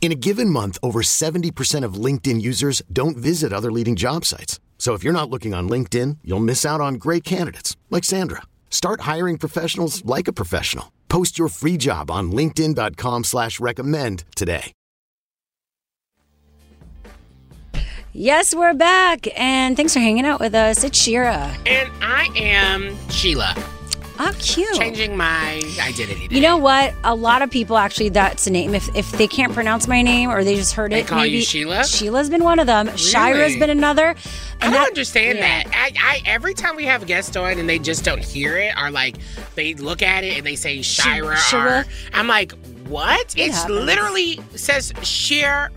In a given month, over 70% of LinkedIn users don't visit other leading job sites. So if you're not looking on LinkedIn, you'll miss out on great candidates like Sandra. Start hiring professionals like a professional. Post your free job on LinkedIn.com slash recommend today. Yes, we're back, and thanks for hanging out with us. It's Shira. And I am Sheila. Oh, cute. Changing my identity. You know what? A lot of people actually, that's a name. If, if they can't pronounce my name or they just heard They it, call you maybe Sheila? Sheila's been one of them. Shira's been another. I don't that- understand yeah. that. I, I every time we have a guest on and they just don't hear it, or like they look at it and they say Shira, Shira. or I'm like, what? It It's happens. literally says Shira.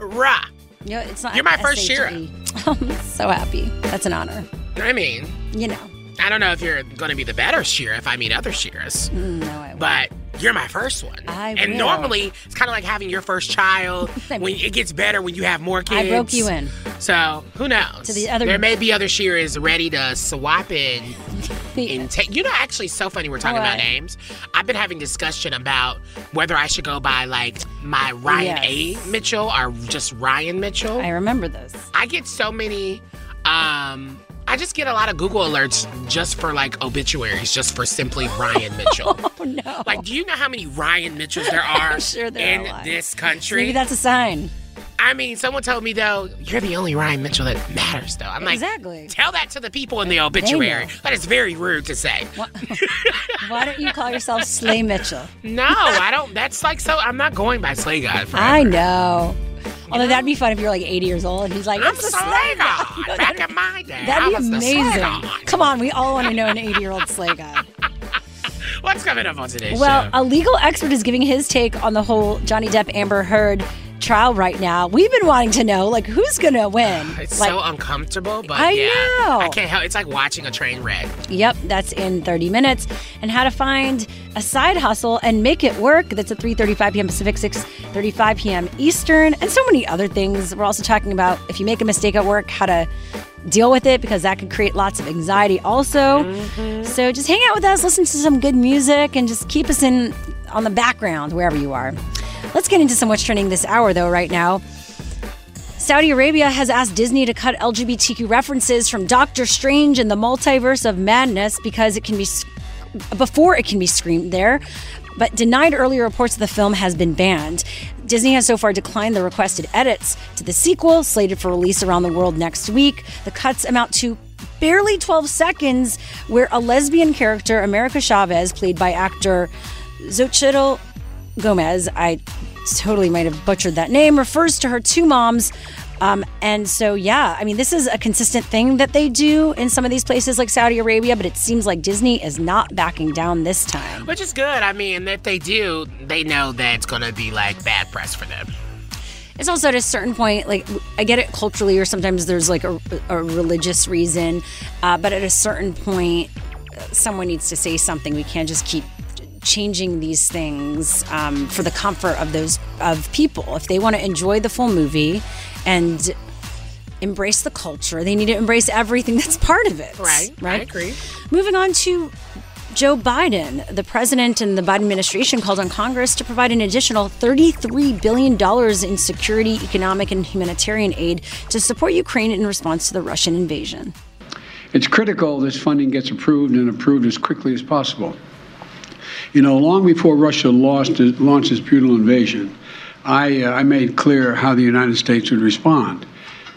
No, it's not You're my first Shira. I'm so happy. That's an honor. I mean, You know. I don't know if you're going to be the better Shira if I meet other Shiras, No, I but you're my first one. I and will. normally it's kind of like having your first child. when it gets better when you have more kids. I broke you in. So who knows? To the other- there may be other Shiras ready to swap in and take. You know, actually, so funny we're talking about names. I've been having discussion about whether I should go by like my Ryan Yes. A. Mitchell or just Ryan Mitchell. I remember this. I get so many. Um, I just get a lot of Google alerts just for like obituaries, just for simply Ryan Mitchell. Oh, no. Like, do you know how many Ryan Mitchells there are sure there in are this country? maybe that's a sign. I mean, someone told me though, you're the only Ryan Mitchell that matters. Though I'm like, Exactly. Tell that to the people in the obituary. That is very rude to say. Why don't you call yourself Slay Mitchell? No, I don't. That's like so. I'm not going by Slay God forever. I know. Although that'd be fun if you're like 80 years old and he's like, I'm it's the Slay Slay God. God. You know, Back in my day, That'd be was the amazing. Come on, we all want to know an 80 year old Slay God. What's coming up on today's Well, show? a legal expert is giving his take on the whole Johnny Depp Amber Heard trial right now. We've been wanting to know, like, who's gonna win? It's like, so uncomfortable, but I yeah, know. I can't help. It's like watching a train wreck. Yep, that's in 30 minutes. And how to find a side hustle and make it work. That's at 3:35 p.m. Pacific, 6:35 p.m. Eastern, and so many other things. We're also talking about if you make a mistake at work, how to deal with it because that can create lots of anxiety also. Mm-hmm. So just hang out with us, listen to some good music and just keep us in on the background wherever you are. Let's get into some what's trending this hour though right now. Saudi Arabia has asked Disney to cut LGBTQ references from Doctor Strange and the Multiverse of Madness because it can be before it can be screened there, but denied earlier reports of the film has been banned. Disney has so far declined the requested edits to the sequel, slated for release around the world next week. The cuts amount to barely 12 seconds, where a lesbian character, America Chavez, played by actor Xochitl Gomez, I totally might have butchered that name, refers to her two moms. Um, and so, yeah, I mean, this is a consistent thing that they do in some of these places like Saudi Arabia, but it seems like Disney is not backing down this time. Which is good. I mean, if they do, they know that it's going to be like bad press for them. It's also at a certain point, like, I get it culturally, or sometimes there's like a, a religious reason, uh, but at a certain point, uh, someone needs to say something. We can't just keep changing these things um, for the comfort of those of people. If they want to enjoy the full movie and embrace the culture, they need to embrace everything that's part of it. Right. Right. I Right. agree. Moving on to Joe Biden, the president and the Biden administration called on Congress to provide an additional $33 billion in security, economic, and humanitarian aid to support Ukraine in response to the Russian invasion. It's critical this funding gets approved and approved as quickly as possible. You know, long before Russia lost, launched its brutal invasion, I, uh, I made clear how the United States would respond.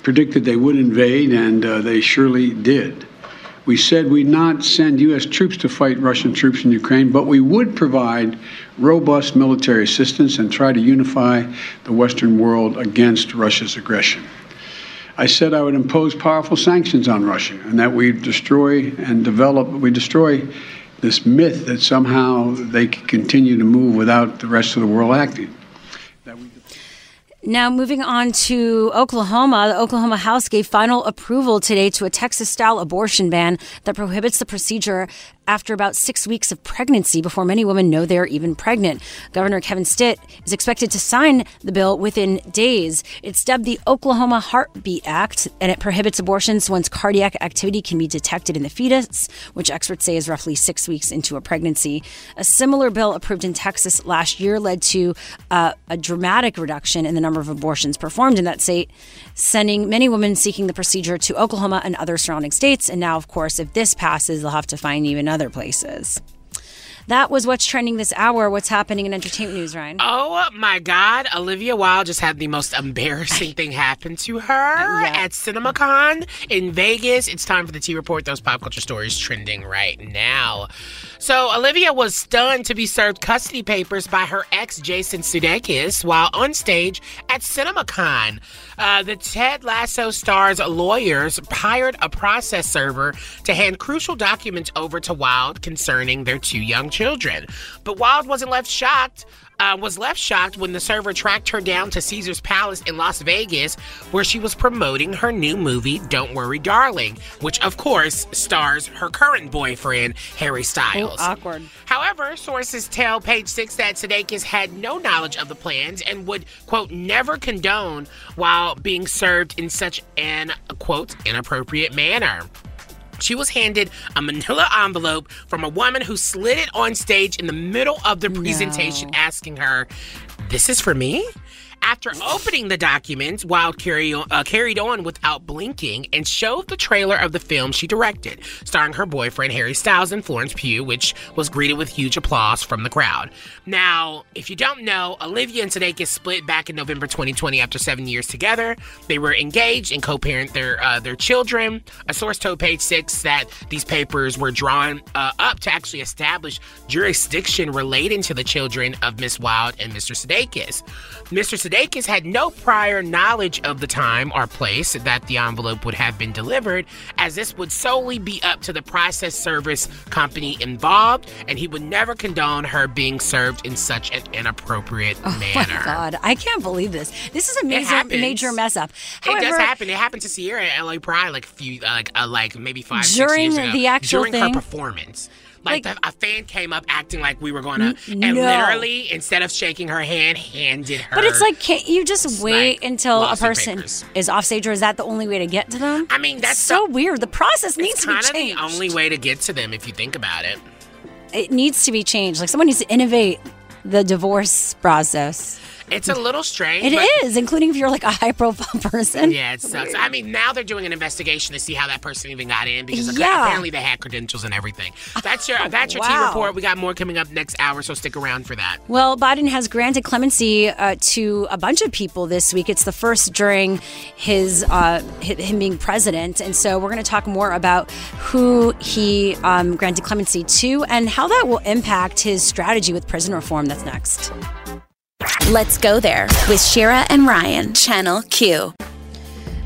Predicted they would invade, and uh, they surely did. We said we'd not send U.S. troops to fight Russian troops in Ukraine, but we would provide robust military assistance and try to unify the Western world against Russia's aggression. I said I would impose powerful sanctions on Russia and that we destroy and develop, we destroy this myth that somehow they can continue to move without the rest of the world acting. Now, moving on to Oklahoma, the Oklahoma House gave final approval today to a Texas style abortion ban that prohibits the procedure after about six weeks of pregnancy before many women know they're even pregnant. Governor Kevin Stitt is expected to sign the bill within days. It's dubbed the Oklahoma Heartbeat Act, and it prohibits abortions once cardiac activity can be detected in the fetus, which experts say is roughly six weeks into a pregnancy. A similar bill approved in Texas last year led to uh, a dramatic reduction in the number of abortions performed in that state, sending many women seeking the procedure to Oklahoma and other surrounding states. And now, of course, if this passes, they'll have to find even other places. That was what's trending this hour. What's happening in entertainment news, Ryan? Oh my God. Olivia Wilde just had the most embarrassing thing happen to her Yeah. at CinemaCon in Vegas. It's time for the T Report. Those pop culture stories trending right now. So, Olivia was stunned to be served custody papers by her ex, Jason Sudeikis, while on stage at CinemaCon. Uh, the Ted Lasso star's lawyers hired a process server to hand crucial documents over to Wilde concerning their two young children. But Wilde wasn't left shocked. Uh, was left shocked when the server tracked her down to Caesar's Palace in Las Vegas, where she was promoting her new movie, Don't Worry, Darling, which, of course, stars her current boyfriend, Harry Styles. awkward. However, sources tell Page Six that Sudeikis had no knowledge of the plans and would, quote, never condone while being served in such an, quote, inappropriate manner. She was handed a manila envelope from a woman who slid it on stage in the middle of the presentation, asking her, This is for me? After opening the documents, Wilde carry on, uh, carried on without blinking and showed the trailer of the film she directed, starring her boyfriend Harry Styles and Florence Pugh, which was greeted with huge applause from the crowd. Now, if you don't know, Olivia and Sudeikis split back in November 2020 after seven years together. They were engaged and co-parent their uh, their children. A source told Page Six that these papers were drawn uh, up to actually establish jurisdiction relating to the children of Miss Wilde and Mr. Sudeikis. Mr. Sudeikis had no prior knowledge of the time or place that the envelope would have been delivered, as this would solely be up to the process service company involved, and he would never condone her being served in such an inappropriate manner. Oh my God, I can't believe this. This is a major, major mess up. It does happen. It happened to Sierra at LA Pride like a few, like uh, like maybe five, six During years ago. the actual during her performance. Like, Like- the, a fan came up acting like we were going to, N- and no. literally instead of shaking her hand, handed her. But it's like, can't you just wait like until a person papers. is off stage, or is that the only way to get to them? I mean, that's so weird. The process needs to be kind of the only way to get to them if you think about it. it needs to be changed. Like someone needs to innovate the divorce process. It's a little strange. It is, including if you're like a high profile person. Yeah, it sucks. I mean, now they're doing an investigation to see how that person even got in because Yeah. apparently they had credentials and everything. That's your that's your T Wow. report. We got more coming up next hour, so stick around for that. Well, Biden has granted clemency uh, to a bunch of people this week. It's the first during his uh, him being president, and so we're going to talk more about who he um, granted clemency to and how that will impact his strategy with prison reform. That's next. Let's go there with Shira and Ryan, Channel Q.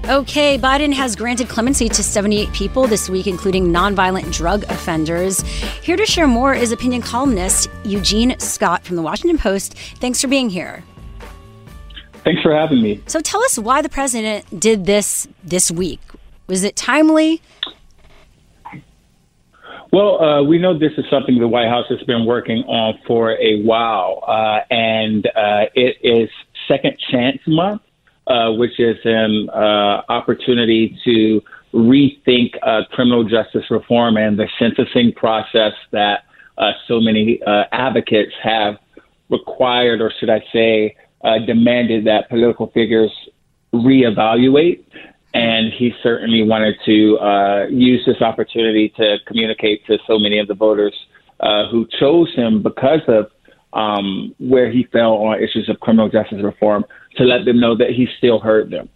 Okay, Biden has granted clemency to 78 people this week, including nonviolent drug offenders. Here to share more is opinion columnist Eugene Scott from the Washington Post. Thanks for being here. Thanks for having me. So tell us why the president did this this week. Was it timely? Well, uh, we know this is something the White House has been working on for a while, uh, and uh, it is Second Chance Month, uh, which is an uh, opportunity to rethink uh, criminal justice reform and the sentencing process that so many advocates have required, or should I say, demanded that political figures reevaluate. And he certainly wanted to uh, use this opportunity to communicate to so many of the voters uh, who chose him because of um, where he fell on issues of criminal justice reform to let them know that he still heard them.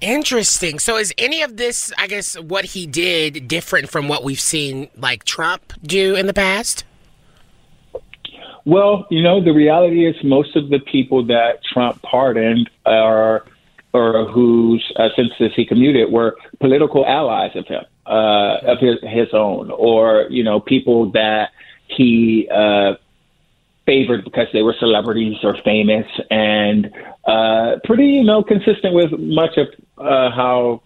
Interesting. So is any of this, I guess, what he did different from what we've seen like Trump do in the past? Well, you know, the reality is most of the people that Trump pardoned are or whose uh, sentences he commuted were political allies of him, uh, of his his own, or you know, people that he uh, favored because they were celebrities or famous, and uh, pretty, you know, consistent with much of uh, how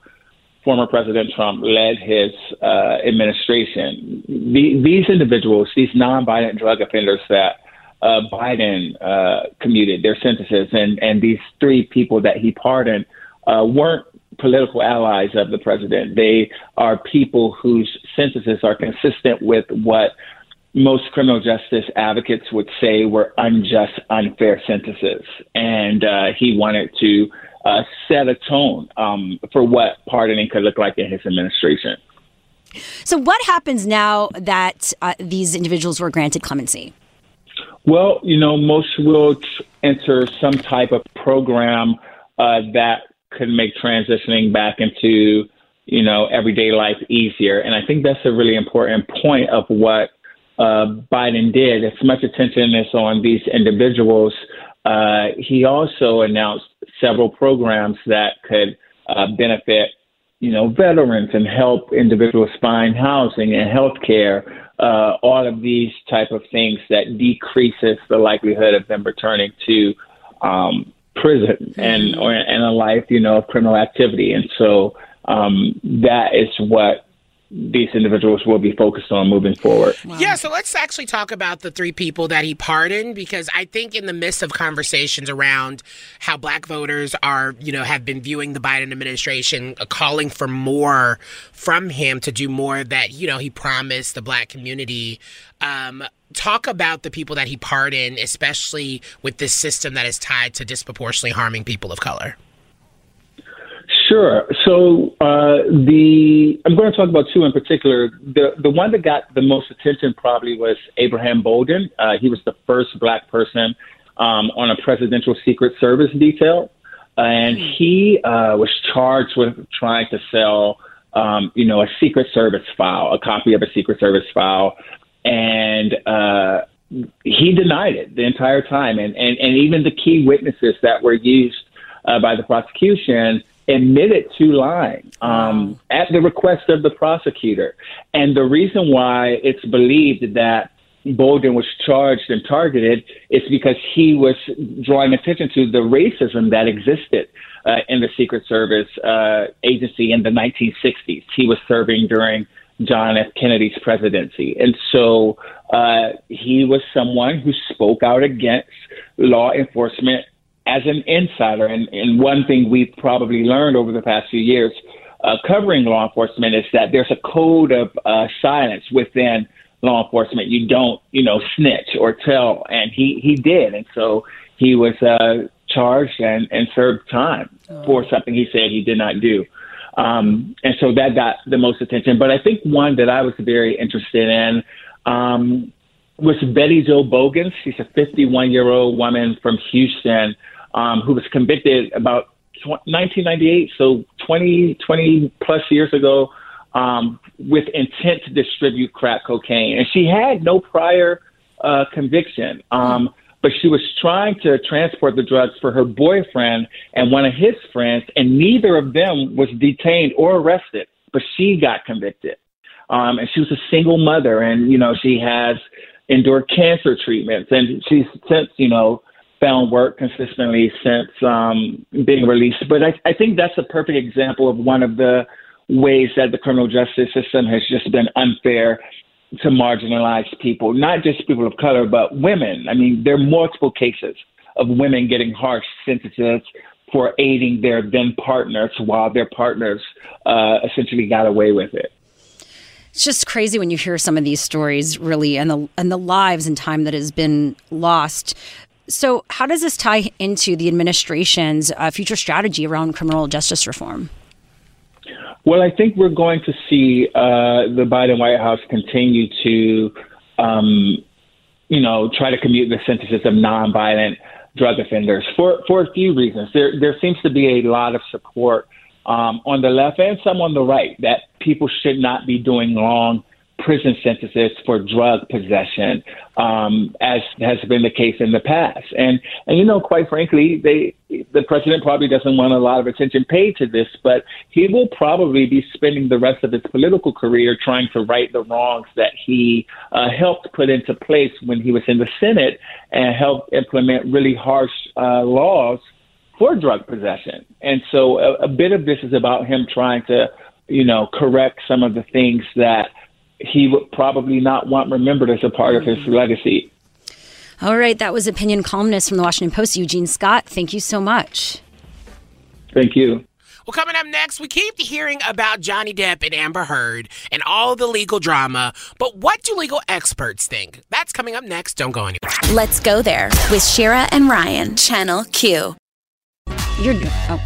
former President Trump led his uh, administration. The, these individuals, these non-violent drug offenders that uh, Biden uh, commuted their sentences, and and these three people that he pardoned uh, weren't political allies of the president. They are people whose sentences are consistent with what most criminal justice advocates would say were unjust, unfair sentences, and uh, he wanted to uh, set a tone um, for what pardoning could look like in his administration. So, what happens now that uh, these individuals were granted clemency? Well, you know, most will enter some type of program uh, that could make transitioning back into, you know, everyday life easier. And I think that's a really important point of what uh, Biden did. As much attention is on these individuals, uh, he also announced several programs that could uh, benefit, you know, veterans and help individuals find housing and health care uh, all of these type of things that decreases the likelihood of them returning to um, prison and or and a life, you know, of criminal activity. And so um, that is what these individuals will be focused on moving forward. Wow. Yeah, so let's actually talk about the three people that he pardoned because I think in the midst of conversations around how black voters are, you know, have been viewing the Biden administration uh, calling for more from him to do more that, you know, he promised the black community. Um, talk about the people that he pardoned, especially with this system that is tied to disproportionately harming people of color. Sure. So uh, the I'm going to talk about two in particular. The the one that got the most attention probably was Abraham Bolden. Uh, he was the first black person um, on a presidential Secret Service detail, and hmm. he uh, was charged with trying to sell, um, you know, a Secret Service file, a copy of a Secret Service file, and uh, he denied it the entire time, and and and even the key witnesses that were used uh, by the prosecution admitted to lying um, at the request of the prosecutor. And the reason why it's believed that Bolden was charged and targeted is because he was drawing attention to the racism that existed uh, in the Secret Service uh, agency in the 1960s. He was serving during John F. Kennedy's presidency. And so uh, he was someone who spoke out against law enforcement as an insider, and, and one thing we've probably learned over the past few years uh, covering law enforcement is that there's a code of uh, silence within law enforcement. You don't, you know, snitch or tell, and he he did, and so he was uh, charged and and served time oh. for something he said he did not do. Um, and so that got the most attention. But I think one that I was very interested in um, was Betty Jo Bogans. She's a 51 year old woman from Houston um, who was convicted about 1998, so 20, 20 plus years ago, um, with intent to distribute crack cocaine. And she had no prior uh, conviction, um, but she was trying to transport the drugs for her boyfriend and one of his friends, and neither of them was detained or arrested, but she got convicted. Um, and she was a single mother, and you know she has endured cancer treatments, and she's since you know found work consistently since um, being released. But I, I think that's a perfect example of one of the ways that the criminal justice system has just been unfair to marginalized people, not just people of color, but women. I mean, there are multiple cases of women getting harsh sentences for aiding their then partners while their partners uh, essentially got away with it. It's just crazy when you hear some of these stories, really, and the and the lives and time that has been lost. So, how does this tie into the administration's uh, future strategy around criminal justice reform? Well, I think we're going to see uh, the Biden White House continue to, um, you know, try to commute the sentences of nonviolent drug offenders for for a few reasons. There there seems to be a lot of support um, on the left and some on the right that people should not be doing long prison sentences for drug possession, um, as has been the case in the past. And and you know, quite frankly, they the president probably doesn't want a lot of attention paid to this, but he will probably be spending the rest of his political career trying to right the wrongs that he uh, helped put into place when he was in the Senate and helped implement really harsh uh, laws for drug possession. And so a, a bit of this is about him trying to, you know, correct some of the things that he would probably not want remembered as a part of his mm-hmm. legacy. All right, that was opinion columnist from the Washington Post, Eugene Scott. Thank you so much. Thank you. Well, coming up next, we keep hearing about Johnny Depp and Amber Heard and all the legal drama. But what do legal experts think? That's coming up next. Don't go anywhere. Let's go there with Shira and Ryan, Channel Q. You're oh.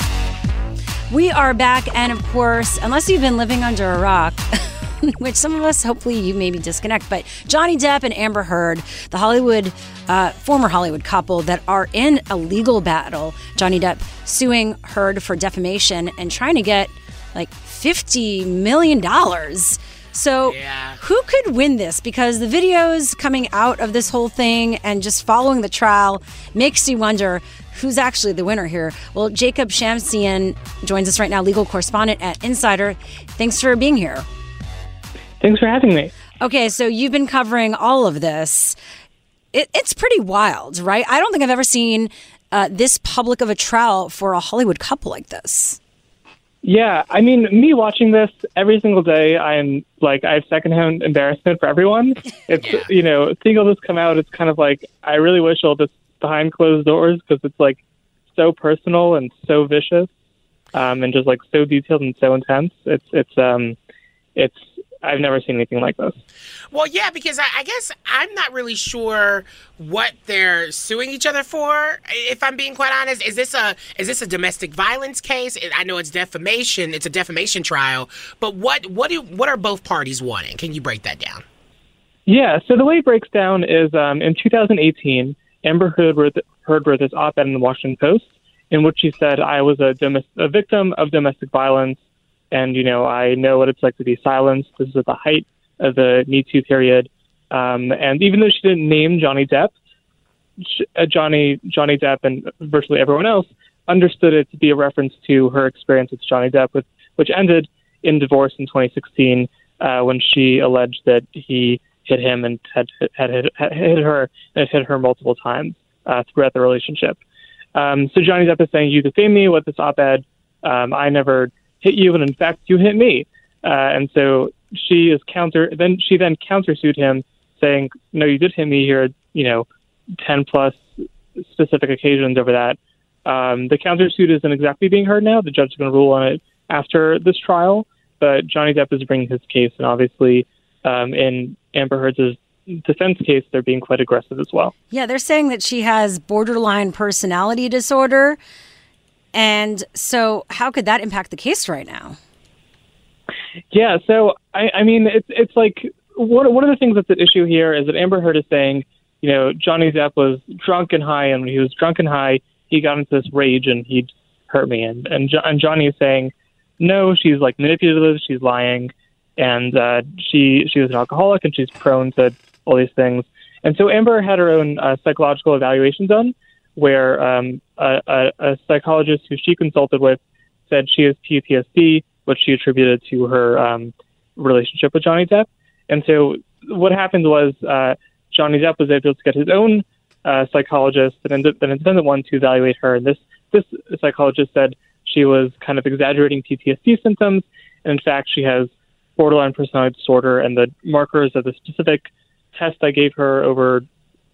We are back, and of course, unless you've been living under a rock. which some of us hopefully you maybe disconnect. But Johnny Depp and Amber Heard, the Hollywood, uh, former Hollywood couple that are in a legal battle. Johnny Depp suing Heard for defamation and trying to get like $50 million. So, yeah. who could win this? Because the videos coming out of this whole thing and just following the trial makes you wonder who's actually the winner here. Well, Jacob Shamsian joins us right now, legal correspondent at Insider. Thanks for being here. Thanks for having me. Okay, so you've been covering all of this. It, it's pretty wild, right? I don't think I've ever seen uh, this public of a trial for a Hollywood couple like this. Yeah, I mean, me watching this every single day, I'm like, I have secondhand embarrassment for everyone. It's, Yeah. you know, seeing all this come out, it's kind of like, I really wish all this behind closed doors because it's like so personal and so vicious um, and just like so detailed and so intense. It's, it's, um, it's, I've never seen anything like this. Well, yeah, because I, I guess I'm not really sure what they're suing each other for. If I'm being quite honest, is this a is this a domestic violence case? I know it's defamation. It's a defamation trial. But what what do what are both parties wanting? Can you break that down? Yeah, so the way it breaks down is um, in 2018, Amber Heard wrote, Heard wrote this op ed in the Washington Post in which she said, I was a, domes- a victim of domestic violence, and, you know, I know what it's like to be silenced. This is at the height of the Me Too period. Um, and even though she didn't name Johnny Depp, sh- uh, Johnny, Johnny Depp and virtually everyone else understood it to be a reference to her experience with Johnny Depp, with, which ended in divorce in 2016 uh, when she alleged that he hit him and had had hit, had hit her and hit her multiple times uh, throughout the relationship. Um, so Johnny Depp is saying, "You defamed me with this op-ed. Um, I never hit you, and in fact, you hit me." Uh, and so she is counter. Then she then countersued him, saying, "No, you did hit me here. You know, ten plus specific occasions over that." Um, the countersuit isn't exactly being heard now. The judge is going to rule on it after this trial. But Johnny Depp is bringing his case, and obviously, um, in Amber Heard's defense case, they're being quite aggressive as well. Yeah, they're saying that she has borderline personality disorder. And so, how could that impact the case right now? Yeah, so I, I mean, it's it's like one one of the things that's at issue here is that Amber Heard is saying, you know, Johnny Depp was drunk and high, and when he was drunk and high, he got into this rage and he'd hurt me, and and, jo- and Johnny is saying, no, she's like manipulative, she's lying, and uh, she she was an alcoholic and she's prone to all these things, and so Amber had her own uh, psychological evaluation done, where um, a, a, a psychologist who she consulted with said she has PTSD, which she attributed to her um, relationship with Johnny Depp. And so what happened was uh, Johnny Depp was able to get his own uh, psychologist, an, ind- an independent one, to evaluate her. And this this psychologist said she was kind of exaggerating PTSD symptoms, and in fact, she has borderline personality disorder. And the markers of the specific test I gave her over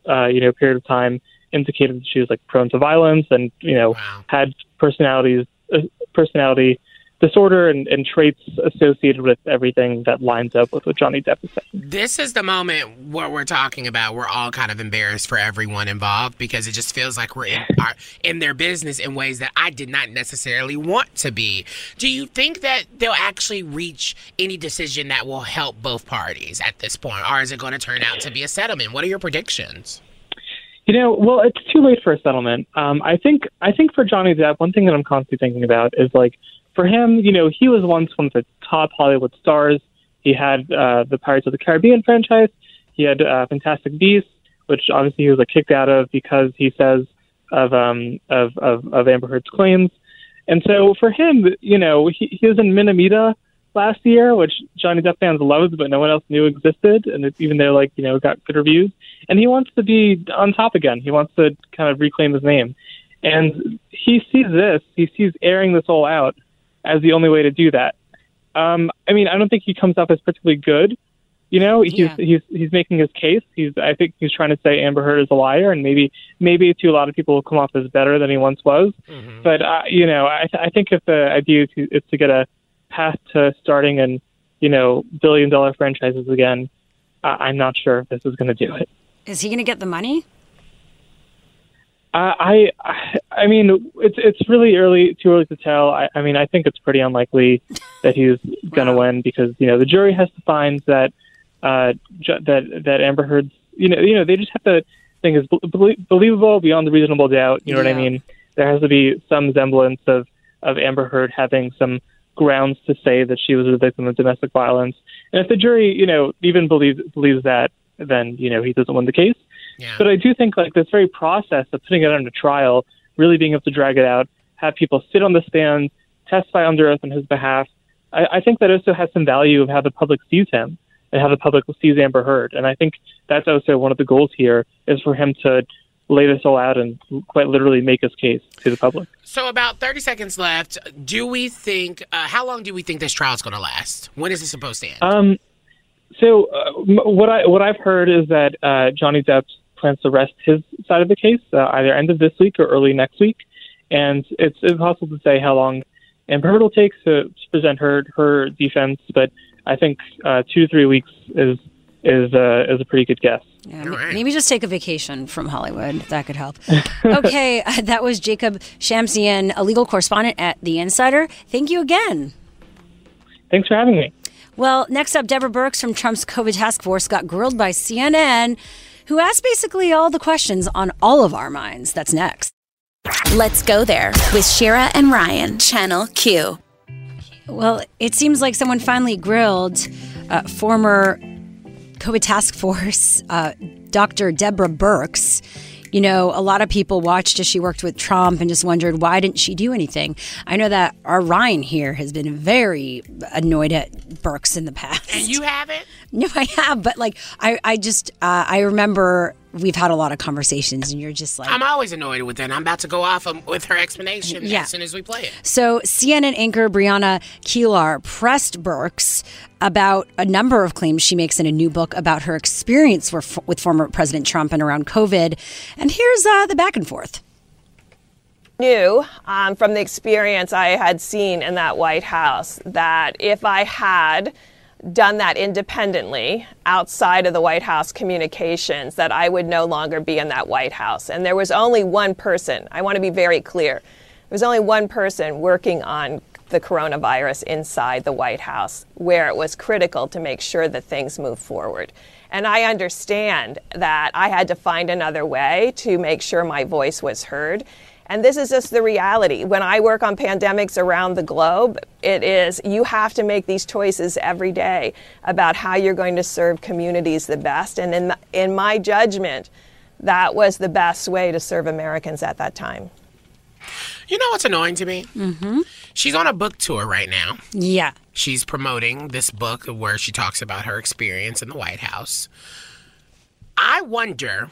uh, you know a period of time indicated that she was like prone to violence and you know Wow. had personalities uh, personality disorder and, and traits associated with everything that lines up with what Johnny Depp is saying. This is the moment what we're talking about. We're all kind of embarrassed for everyone involved because it just feels like we're in our, in their business in ways that I did not necessarily want to be. Do you think that they'll actually reach any decision that will help both parties at this point, or is it going to turn out to be a settlement? What are your predictions? You know, well, it's too late for a settlement. Um, I think I think for Johnny Depp, one thing that I'm constantly thinking about is like for him, you know, he was once one of the top Hollywood stars. He had uh, the Pirates of the Caribbean franchise. He had uh, Fantastic Beasts, which obviously he was like, kicked out of because he says of um, of, of of Amber Heard's claims. And so for him, you know, he, he was in Minamata last year, which Johnny Depp fans loved, but no one else knew existed, and it's even though like you know got good reviews. And he wants to be on top again. He wants to kind of reclaim his name, and he sees this. He sees airing this all out as the only way to do that. Um, I mean, I don't think he comes off as particularly good. You know, he's Yeah. he's he's making his case. He's I think he's trying to say Amber Heard is a liar, and maybe maybe to a lot of people will come off as better than he once was. But uh, you know, I I think if the idea is to, is to get a path to starting and you know billion dollar franchises again, I I'm not sure if this is going to do it. Is he going to get the money? Uh, I, I, I mean, it's it's really early, too early to tell. I, I mean, I think it's pretty unlikely that he's going to win because you know the jury has to find that uh, ju- that that Amber Heard's, you know, you know, they just have to think is belie- believable beyond the reasonable doubt. You know what I mean? There has to be some semblance of of Amber Heard having some grounds to say that she was a victim of domestic violence. And if the jury, you know, even believes believes that, then you know he doesn't win the case. Yeah. But I do think like this very process of putting it under trial, really being able to drag it out, have people sit on the stand, testify under oath on his behalf. I, I think that also has some value of how the public sees him and how the public sees Amber Heard. And I think that's also one of the goals here is for him to lay this all out and quite literally make his case to the public. So about 30 seconds left. Do we think, uh, how long do we think this trial is going to last? When is it supposed to end? Um, so uh, m- what I what I've heard is that uh, Johnny Depp plans to rest his side of the case uh, either end of this week or early next week, and it's impossible to say how long Amber Heard will take to, to present her her defense. But I think uh, two three weeks is is uh, is a pretty good guess. Yeah, m- Maybe just take a vacation from Hollywood. That could help. okay, uh, that was Jacob Shamsian, a legal correspondent at The Insider. Thank you again. Thanks for having me. Well, next up, Deborah Birx from Trump's COVID task force got grilled by CNN, who asked basically all the questions on all of our minds. That's next. Let's go there with Shira and Ryan, Channel Q. Well, it seems like someone finally grilled uh, former COVID task force uh, Dr. Deborah Birx. You know, a lot of people watched as she worked with Trump and just wondered why didn't she do anything. I know that our Ryan here has been very annoyed at Birx in the past. and you haven't? No, I have, but like I, I just uh, I remember we've had a lot of conversations, and you're just like I'm always annoyed with that. I'm about to go off um, with her explanation Yeah. as soon as we play it. So, CNN anchor Brianna Keilar pressed Birx about a number of claims she makes in a new book about her experience with, with former President Trump and around COVID. And here's uh, the back and forth. knew um, from the experience I had seen in that White House that if I had done that independently outside of the White House communications, that I would no longer be in that White House. And there was only one person, I want to be very clear, there was only one person working on the coronavirus inside the White House where it was critical to make sure that things move forward. And I understand that I had to find another way to make sure my voice was heard. And this is just the reality. When I work on pandemics around the globe, it is you have to make these choices every day about how you're going to serve communities the best. And in, in my judgment, that was the best way to serve Americans at that time. You know what's annoying to me? Mm-hmm. She's on a book tour right now. Yeah. She's promoting this book where she talks about her experience in the White House. I wonder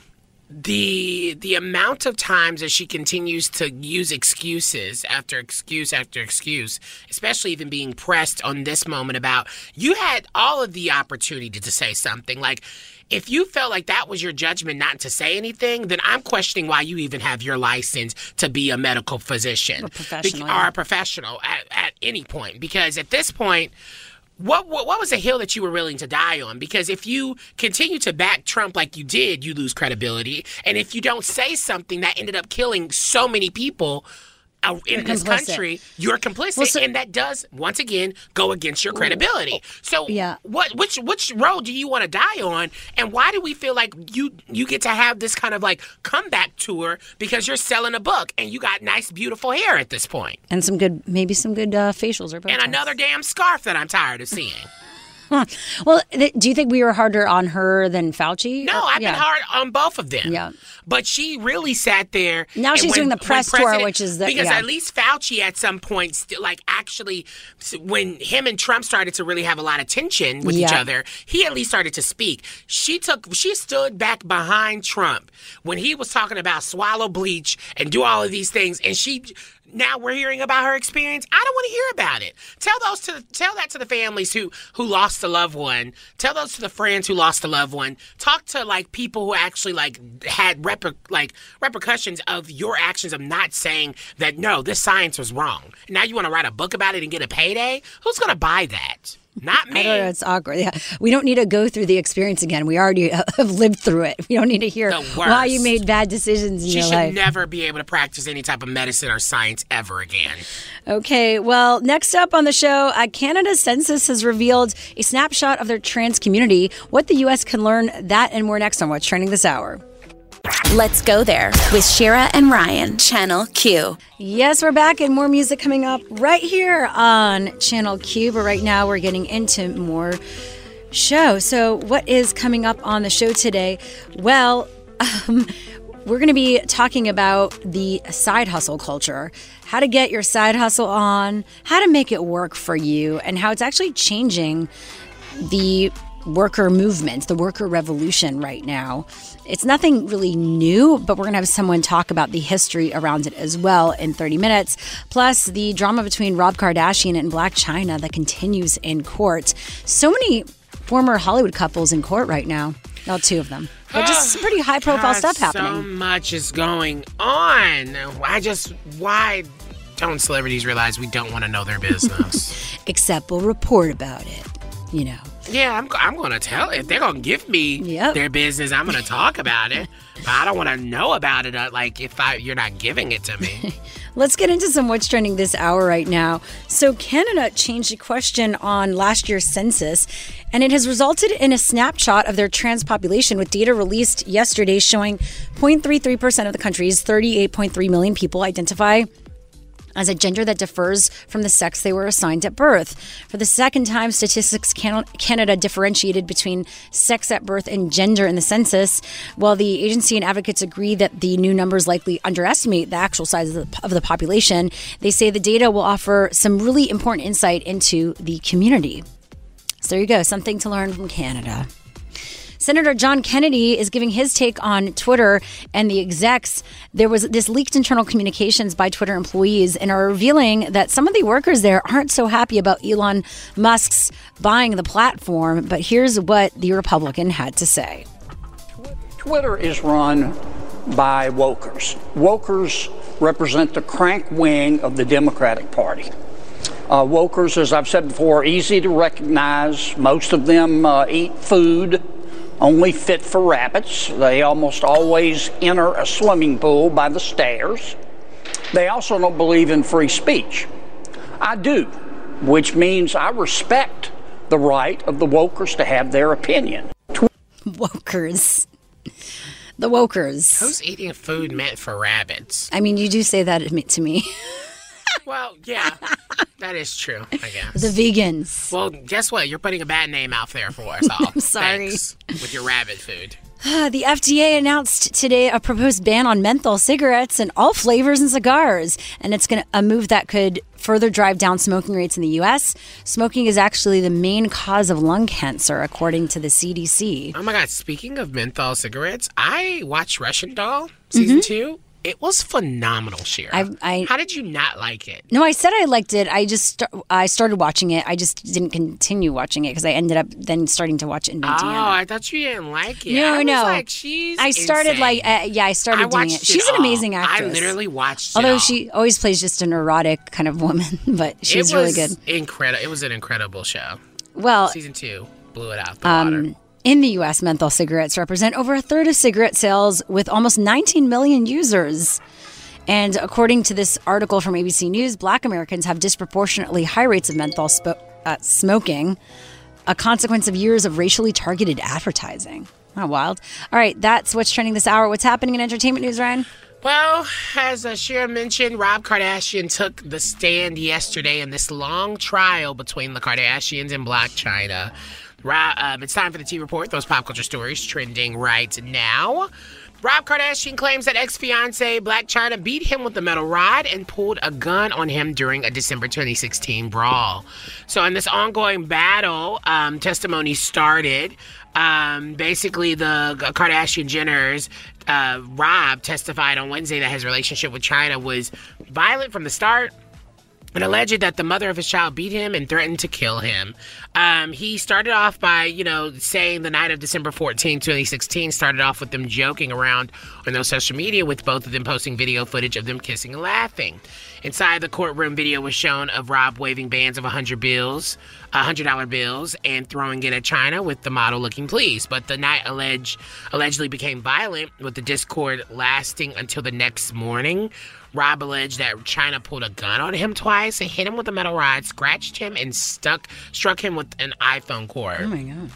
the the amount of times that she continues to use excuses after excuse after excuse, especially even being pressed on this moment about you had all of the opportunity to say something. Like if you felt like that was your judgment not to say anything, then I'm questioning why you even have your license to be a medical physician. Or professional, Bec- or a professional at, at any point. Because at this point, what, what what was the hill that you were willing to die on? Because if you continue to back Trump like you did, you lose credibility. And if you don't say something that ended up killing so many people, in this country, you're complicit, Well, so- and that does once again go against your credibility. So, Yeah. what which which road do you want to die on, and why do we feel like you you get to have this kind of like comeback tour because you're selling a book and you got nice, beautiful hair at this point, And some good, maybe some good uh, facials or both. and another damn scarf that I'm tired of seeing. Well, th- do you think we were harder on her than Fauci? No, Or- I've yeah. been hard on both of them. Yeah. But she really sat there. Now she's doing the press tour, which is the- because yeah. at least Fauci at some point, still, like actually, when him and Trump started to really have a lot of tension with each other, he at least started to speak. She took, she stood back behind Trump when he was talking about swallow bleach and do all of these things, and she. Now we're hearing about her experience. I don't want to hear about it. Tell those to tell that to the families who who lost a loved one. Tell those to the friends who lost a loved one. Talk to like people who actually like had reper- like repercussions of your actions of not saying that no, this science was wrong. Now you want to write a book about it and get a payday? Who's gonna buy that? Not me. Know. It's awkward. Yeah, we don't need to go through the experience again. We already have lived through it. We don't need to hear why you made bad decisions in She your should life. never be able to practice any type of medicine or science ever again. Okay, well, next up on the show, uh, Canada's census has revealed a snapshot of their trans community. What the U.S. can learn, that and more next on What's Trending this hour. Let's go there with Shira and Ryan, Channel Q. Yes, we're back and more music coming up right here on Channel Q. But right now, we're getting into more show. So, what is coming up on the show today? Well, um, we're going to be talking about the side hustle culture, how to get your side hustle on, how to make it work for you, and how it's actually changing the worker movement, the worker revolution right now. It's nothing really new, but we're going to have someone talk about the history around it as well in 30 minutes. Plus, the drama between Rob Kardashian and Blac Chyna that continues in court. So many former Hollywood couples in court right now. Well, two of them. But just some pretty high profile God, stuff So much is going on. I just why don't celebrities realize we don't want to know their business? Except we'll report about it, you know. Yeah, I'm, I'm going to tell if they're going to give me Yep. their business. I'm going to talk about it, but I don't want to know about it. Uh, like if I you're not giving it to me. Let's get into some what's trending this hour right now. So, Canada changed a question on last year's census, and it has resulted in a snapshot of their trans population with data released yesterday showing 0.33% of the country's 38.3 million people identify as a gender that differs from the sex they were assigned at birth. For the second time, Statistics Canada differentiated between sex at birth and gender in the census. While the agency and advocates agree that the new numbers likely underestimate the actual size of the, of the population, they say the data will offer some really important insight into the community. So there you go, something to learn from Canada. Senator John Kennedy is giving his take on Twitter and the execs. There was this leaked internal communications by Twitter employees and are revealing that some of the workers there aren't so happy about Elon Musk's buying the platform. But here's what the Republican had to say. Twitter is run by wokers. Wokers represent the crank wing of the Democratic Party. Uh, wokers, as I've said before, easy to recognize. Most of them uh, eat food only fit for rabbits. They almost always enter a swimming pool by the stairs. They also don't believe in free speech. I do, which means I respect the right of the wokers to have their opinion. Wokers. The wokers. Who's eating food meant for rabbits? I mean, you do say that to me. Well, yeah, that is true. I guess. The vegans. Well, guess what? You're putting a bad name out there for us all. I'm sorry. Thanks, with your rabbit food. The FDA announced today a proposed ban on menthol cigarettes and all flavors and cigars, and it's going to a move that could further drive down smoking rates in the U.S. Smoking is actually the main cause of lung cancer, according to the CDC. Oh my God! Speaking of menthol cigarettes, I watched Russian Doll season mm-hmm. two. It was phenomenal. Mm-hmm. I- I- How did you not like it? No, I said I liked it. I just I started watching it. I just didn't continue watching it because I ended up then starting to watch it in Oh, I thought you didn't like it. No, I no. Like, she's I started insane. like uh, yeah, I started I doing it. it She's an all. amazing actress. I literally watched it Although she always plays just an erotic kind of woman, but she's it really good. Incredible. It was an incredible show. Well, Season two blew it out the water. In the U.S., menthol cigarettes represent over a third of cigarette sales with almost 19 million users. And according to this article from ABC News, black Americans have disproportionately high rates of menthol spo- uh, smoking, a consequence of years of racially targeted advertising. Not wild. All right, that's what's trending this hour. What's happening in entertainment news, Ryan? Well, as uh, Shira mentioned, Rob Kardashian took the stand yesterday in this long trial between the Kardashians and Blac Chyna. Rob, um, it's time for the T Report. Those pop culture stories trending right now. Rob Kardashian claims that ex fiance Blac Chyna beat him with a metal rod and pulled a gun on him during a December 2016 brawl. So, in this ongoing battle, um, testimony started. Um, basically, the Kardashian Jenners, uh, Rob testified on Wednesday that his relationship with Chyna was violent from the start and alleged that the mother of his child beat him and threatened to kill him. Um, he started off by, you know, saying the night of December 14, 2016, started off with them joking around on their social media, with both of them posting video footage of them kissing and laughing. Inside the courtroom, video was shown of Rob waving bands of 100 bills, $100 bills, and throwing it at Chyna with the model looking pleased. But the night alleged, allegedly became violent, with the discord lasting until the next morning. Rob alleged that Chyna pulled a gun on him twice and hit him with a metal rod, scratched him, and stuck struck him with an iPhone cord. Oh my god.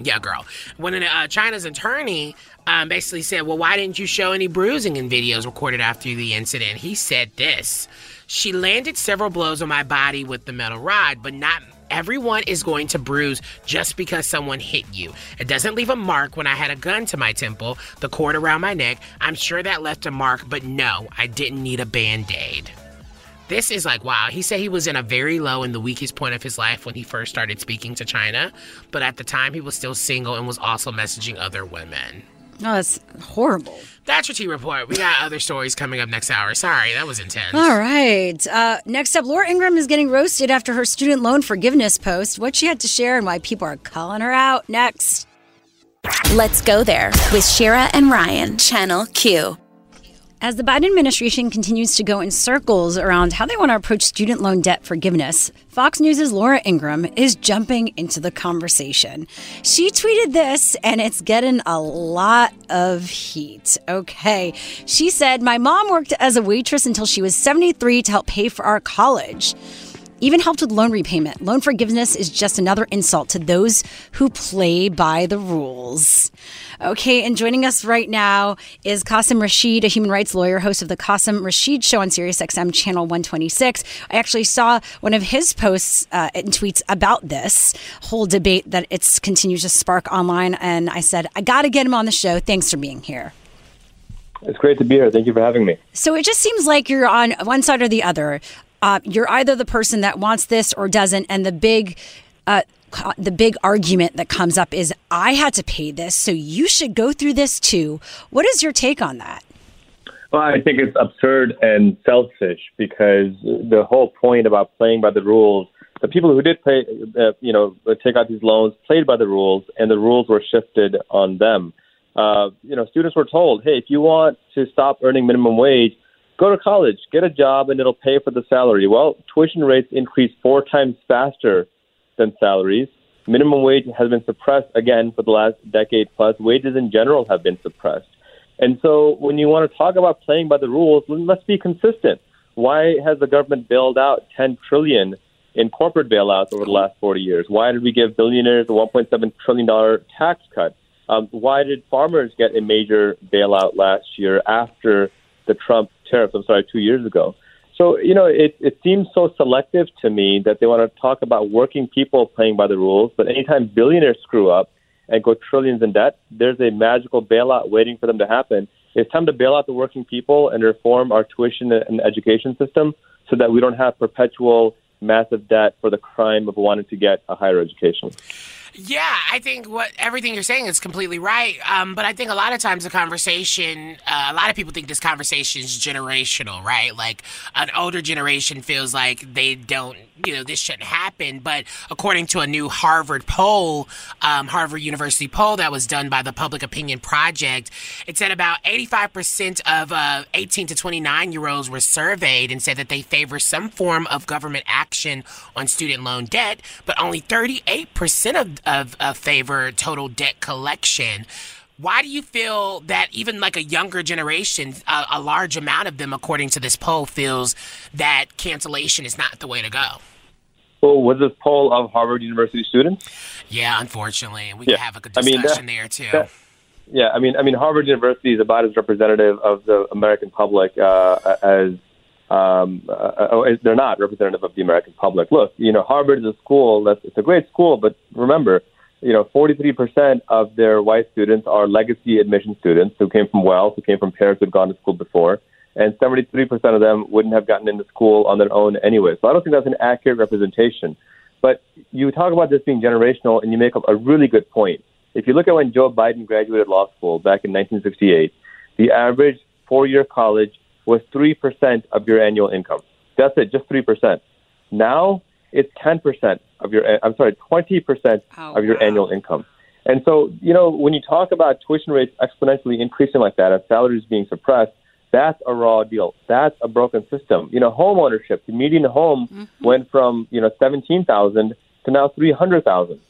Yeah, girl. When uh, Chyna's attorney um, basically said, Well, why didn't you show any bruising in videos recorded after the incident? He said this She landed several blows on my body with the metal rod, but not everyone is going to bruise just because someone hit you. It doesn't leave a mark when I had a gun to my temple, the cord around my neck. I'm sure that left a mark, but no, I didn't need a band aid. This is like, wow. He said he was in a very low and the weakest point of his life when he first started speaking to Chyna, but at the time he was still single and was also messaging other women. No, that's horrible. That's your T report. We got other stories coming up next hour. Sorry, that was intense. All right. Uh, next up, Laura Ingraham is getting roasted after her student loan forgiveness post. What she had to share and why people are calling her out. Next. Let's go there with Shira and Ryan, Channel Q. As the Biden administration continues to go in circles around how they want to approach student loan debt forgiveness, Fox News' Laura Ingraham is jumping into the conversation. She tweeted this, and it's getting a lot of heat. Okay. She said, My mom worked as a waitress until she was 73 to help pay for our college even helped with loan repayment. Loan forgiveness is just another insult to those who play by the rules. Okay, and joining us right now is Qasim Rashid, a human rights lawyer, host of the Qasim Rashid Show on SiriusXM Channel 126. I actually saw one of his posts uh, and tweets about this whole debate that it's continues to spark online, and I said I got to get him on the show. Thanks for being here. It's great to be here. Thank you for having me. So it just seems like you're on one side or the other. Uh, you're either the person that wants this or doesn't, and the big. Uh, the big argument that comes up is I had to pay this, so you should go through this too. What is your take on that? Well, I think it's absurd and selfish because the whole point about playing by the rules, the people who did pay, uh, you know, take out these loans played by the rules, and the rules were shifted on them. Uh, you know, students were told, hey, if you want to stop earning minimum wage, go to college, get a job, and it'll pay for the salary. Well, tuition rates increase four times faster than salaries. Minimum wage has been suppressed again for the last decade plus. Wages in general have been suppressed. And so when you want to talk about playing by the rules, let's be consistent. Why has the government bailed out 10 trillion in corporate bailouts over the last 40 years? Why did we give billionaires a 1.7 trillion dollar tax cut? Um, why did farmers get a major bailout last year after the Trump tariffs? I'm sorry, two years ago. So, you know, it, it seems so selective to me that they want to talk about working people playing by the rules, but anytime billionaires screw up and go trillions in debt, there's a magical bailout waiting for them to happen. It's time to bail out the working people and reform our tuition and education system so that we don't have perpetual massive debt for the crime of wanting to get a higher education. Yeah, I think what everything you're saying is completely right. Um, but I think a lot of times the conversation, uh, a lot of people think this conversation is generational, right? Like an older generation feels like they don't, you know, this shouldn't happen. But according to a new Harvard poll, um, Harvard University poll that was done by the Public Opinion Project, it said about 85% of uh, 18 to 29 year olds were surveyed and said that they favor some form of government action on student loan debt, but only 38% of of, of favor total debt collection. Why do you feel that even like a younger generation, a, a large amount of them, according to this poll, feels that cancellation is not the way to go? Well, was this poll of Harvard University students? Yeah, unfortunately, we Yeah. can have a good I mean, discussion that- there too. that- Yeah, I mean, I mean, Harvard University is about as representative of the American public uh, as um, uh, uh, they're not representative of the American public. Look, you know, Harvard is a school that's it's a great school, but remember, you know, 43% of their white students are legacy admission students who came from wealth, who came from parents who'd gone to school before, and 73% of them wouldn't have gotten into school on their own anyway. So I don't think that's an accurate representation. But you talk about this being generational, and you make a, really good point. If you look at when Joe Biden graduated law school back in 1968, the average four-year college was 3% of your annual income. That's it, just 3%. Now it's 10% of your, I'm sorry, 20% of your annual income. And so, you know, when you talk about tuition rates exponentially increasing like that and salaries being suppressed, that's a raw deal. That's a broken system. You know, home ownership, the median home mm-hmm. went from, you know, 17,000 to now 300,000.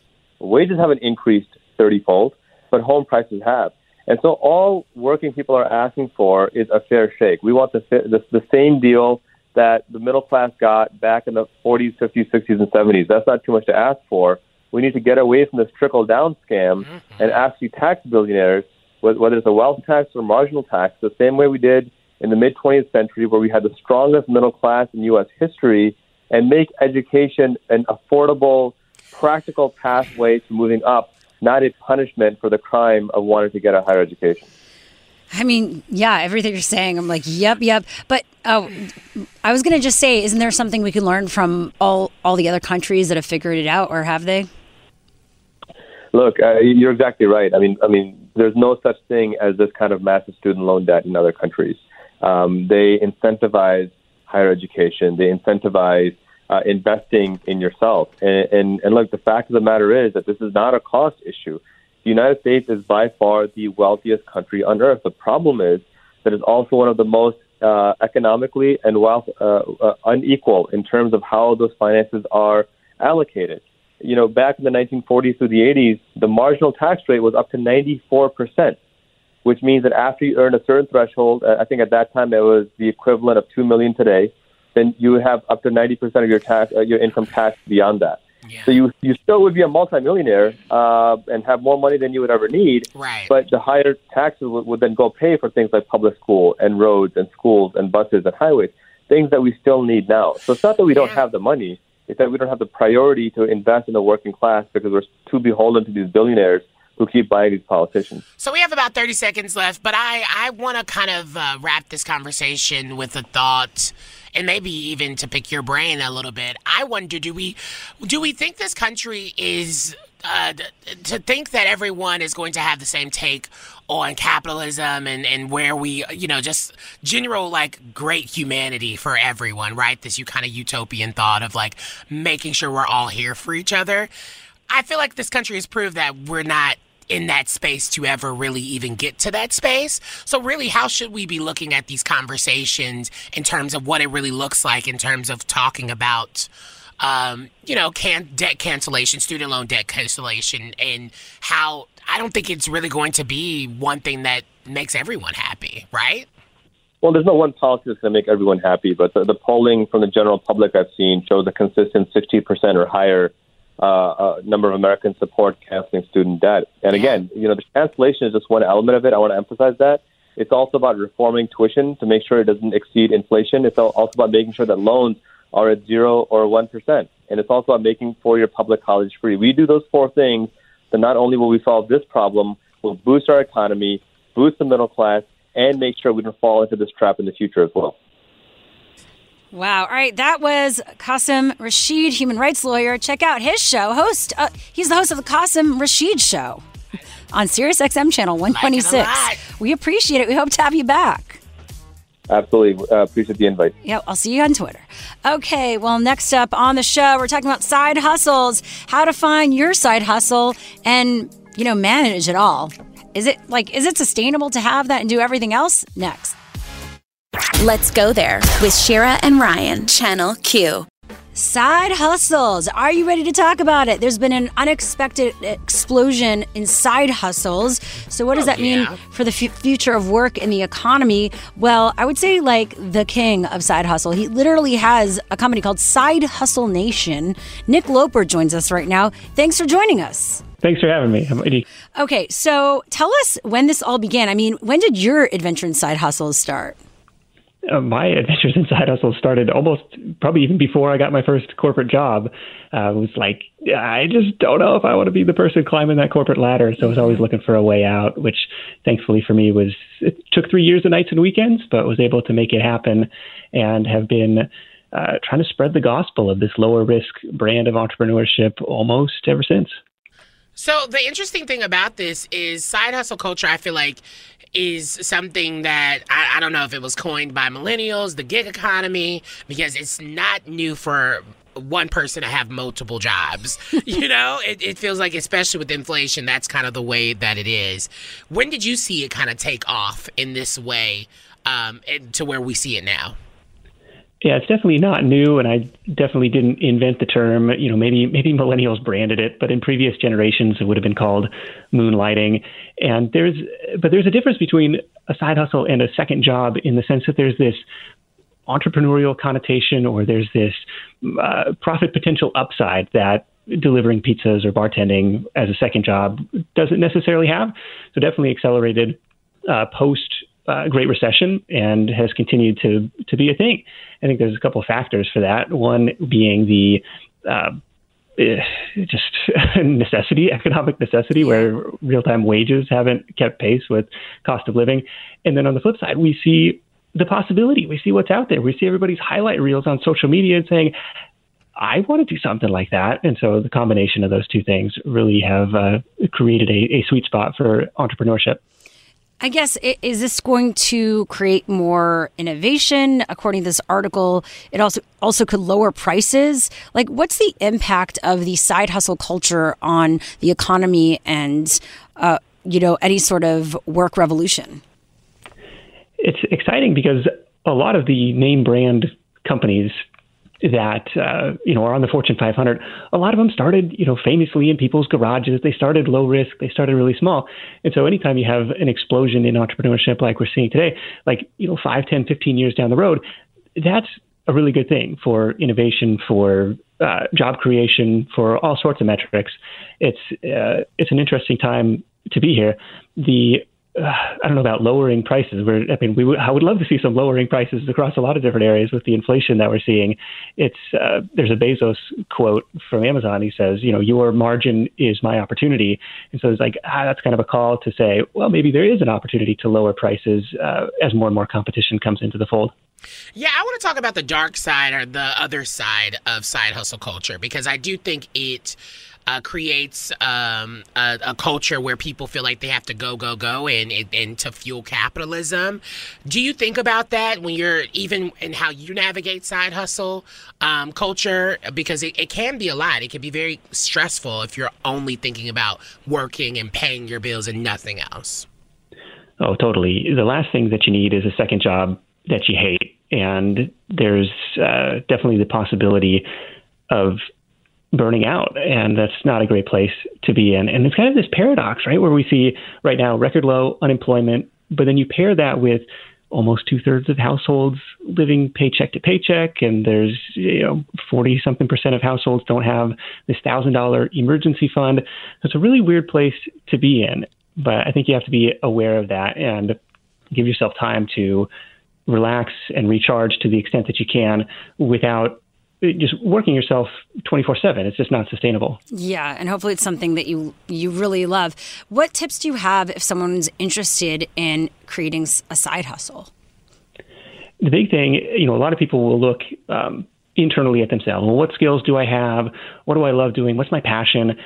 Wages haven't increased 30 fold, but home prices have. And so all working people are asking for is a fair shake. We want the, the, the same deal that the middle class got back in the 40s, 50s, 60s, and 70s. That's not too much to ask for. We need to get away from this trickle down scam mm-hmm. and actually tax billionaires, whether it's a wealth tax or marginal tax, the same way we did in the mid 20th century, where we had the strongest middle class in U.S. history, and make education an affordable, practical pathway to moving up, not a punishment for the crime of wanting to get a higher education. I mean, yeah, everything you're saying, I'm like, yep, yep. But oh, I was gonna just say, isn't there something we can learn from all all the other countries that have figured it out, or have they? Look, uh, you're exactly right. I mean, I mean, there's no such thing as this kind of massive student loan debt in other countries. Um, they incentivize higher education. They incentivize uh, investing in yourself. And, and and look, the fact of the matter is that this is not a cost issue. The United States is by far the wealthiest country on earth. The problem is that it's also one of the most uh, economically and wealth uh, uh, unequal in terms of how those finances are allocated. You know, back in the 1940s through the 80s, the marginal tax rate was up to 94 percent, which means that after you earn a certain threshold, uh, I think at that time it was the equivalent of two million today, then you have up to 90 percent of your tax, uh, your income taxed beyond that. So you you still would be a multimillionaire uh, and have more money than you would ever need. Right. But the higher taxes would, would then go pay for things like public school and roads and schools and buses and highways, things that we still need now. So it's not that we don't have the money; it's that we don't have the priority to invest in the working class because we're too beholden to these billionaires who keep buying these politicians. So we have about 30 seconds left, but I, I want to kind of uh, wrap this conversation with a thought and maybe even to pick your brain a little bit. I wonder do we do we think this country is uh, to think that everyone is going to have the same take on capitalism and, and where we, you know, just general like great humanity for everyone, right? This you kind of utopian thought of like making sure we're all here for each other. I feel like this country has proved that we're not in that space to ever really even get to that space. So, really, how should we be looking at these conversations in terms of what it really looks like in terms of talking about, um, you know, can debt cancellation, student loan debt cancellation, and how I don't think it's really going to be one thing that makes everyone happy, right? Well, there's no one policy that's going to make everyone happy, but the, the polling from the general public I've seen shows a consistent 60% or higher uh, uh, number of Americans support canceling student debt. And again, you know, the cancellation is just one element of it. I want to emphasize that. It's also about reforming tuition to make sure it doesn't exceed inflation. It's also about making sure that loans are at zero or 1%. And it's also about making four-year public college free. We do those four things, then not only will we solve this problem, we'll boost our economy, boost the middle class, and make sure we don't fall into this trap in the future as well. Wow. All right. That was Qasim Rashid, human rights lawyer. Check out his show. Host. Uh, he's the host of the Qasim Rashid Show on Sirius XM channel 126. we appreciate it. We hope to have you back. Absolutely. Uh, appreciate the invite. Yeah, I'll see you on Twitter. Okay, well, next up on the show, we're talking about side hustles, how to find your side hustle and, you know, manage it all. Is it like, is it sustainable to have that and do everything else? Next. Let's go there with Shira and Ryan, Channel Q. Side hustles. Are you ready to talk about it? There's been an unexpected explosion in side hustles. So, what does oh, that mean yeah. for the f- future of work and the economy? Well, I would say, like, the king of side hustle. He literally has a company called Side Hustle Nation. Nick Loper joins us right now. Thanks for joining us. Thanks for having me. I'm ready. Okay, so tell us when this all began. I mean, when did your adventure in side hustles start? Uh, my adventures in side hustle started almost probably even before I got my first corporate job. Uh, was like I just don't know if I want to be the person climbing that corporate ladder. So I was always looking for a way out, which thankfully for me was it took three years of nights and weekends, but was able to make it happen and have been uh, trying to spread the gospel of this lower risk brand of entrepreneurship almost ever since. So the interesting thing about this is side hustle culture. I feel like is something that I, I don't know if it was coined by millennials, the gig economy, because it's not new for one person to have multiple jobs. you know, it, it feels like, especially with inflation, that's kind of the way that it is. When did you see it kind of take off in this way um, to where we see it now? Yeah, it's definitely not new, and I definitely didn't invent the term. You know, maybe maybe millennials branded it, but in previous generations it would have been called moonlighting. And there's, but there's a difference between a side hustle and a second job in the sense that there's this entrepreneurial connotation, or there's this uh, profit potential upside that delivering pizzas or bartending as a second job doesn't necessarily have. So definitely accelerated uh, post uh, Great Recession and has continued to to be a thing. I think there's a couple of factors for that. One being the uh, eh, just necessity, economic necessity, where real time wages haven't kept pace with cost of living. And then on the flip side, we see the possibility. We see what's out there. We see everybody's highlight reels on social media and saying, I want to do something like that. And so the combination of those two things really have uh, created a, a sweet spot for entrepreneurship. I guess is this going to create more innovation? According to this article, it also also could lower prices. Like, what's the impact of the side hustle culture on the economy and, uh, you know, any sort of work revolution? it's exciting because a lot of the name brand companies that uh, you know are on the Fortune 500, a lot of them started you know famously in people's garages. They started low risk. They started really small. And so anytime you have an explosion in entrepreneurship like we're seeing today, like you know 5, 10, 15 years down the road, that's a really good thing for innovation, for uh, job creation, for all sorts of metrics. It's uh, it's an interesting time to be here. The I don't know about lowering prices. We're, I mean, we would, I would love to see some lowering prices across a lot of different areas with the inflation that we're seeing. It's uh, there's a Bezos quote from Amazon. He says, you know, your margin is my opportunity, and so it's like ah, that's kind of a call to say, well, maybe there is an opportunity to lower prices uh, as more and more competition comes into the fold. Yeah, I want to talk about the dark side or the other side of side hustle culture because I do think it uh, creates um, a, a culture where people feel like they have to go, go, go, and, and to fuel capitalism. Do you think about that when you're even in how you navigate side hustle um, culture? Because it, it can be a lot. It can be very stressful if you're only thinking about working and paying your bills and nothing else. Oh, totally. The last thing that you need is a second job that you hate. And there's uh, definitely the possibility of burning out. And that's not a great place to be in. And it's kind of this paradox, right? Where we see right now record low unemployment, but then you pair that with almost two thirds of households living paycheck to paycheck, and there's you know forty something percent of households don't have this thousand dollar emergency fund. It's a really weird place to be in, but I think you have to be aware of that and give yourself time to relax and recharge to the extent that you can without just working yourself 24/7 it's just not sustainable Yeah, and hopefully it's something that you you really love. What tips do you have if someone's interested in creating a side hustle? the big thing, you know, a lot of people will look um, internally at themselves. Well, what skills do I have? What do I love doing? What's my passion?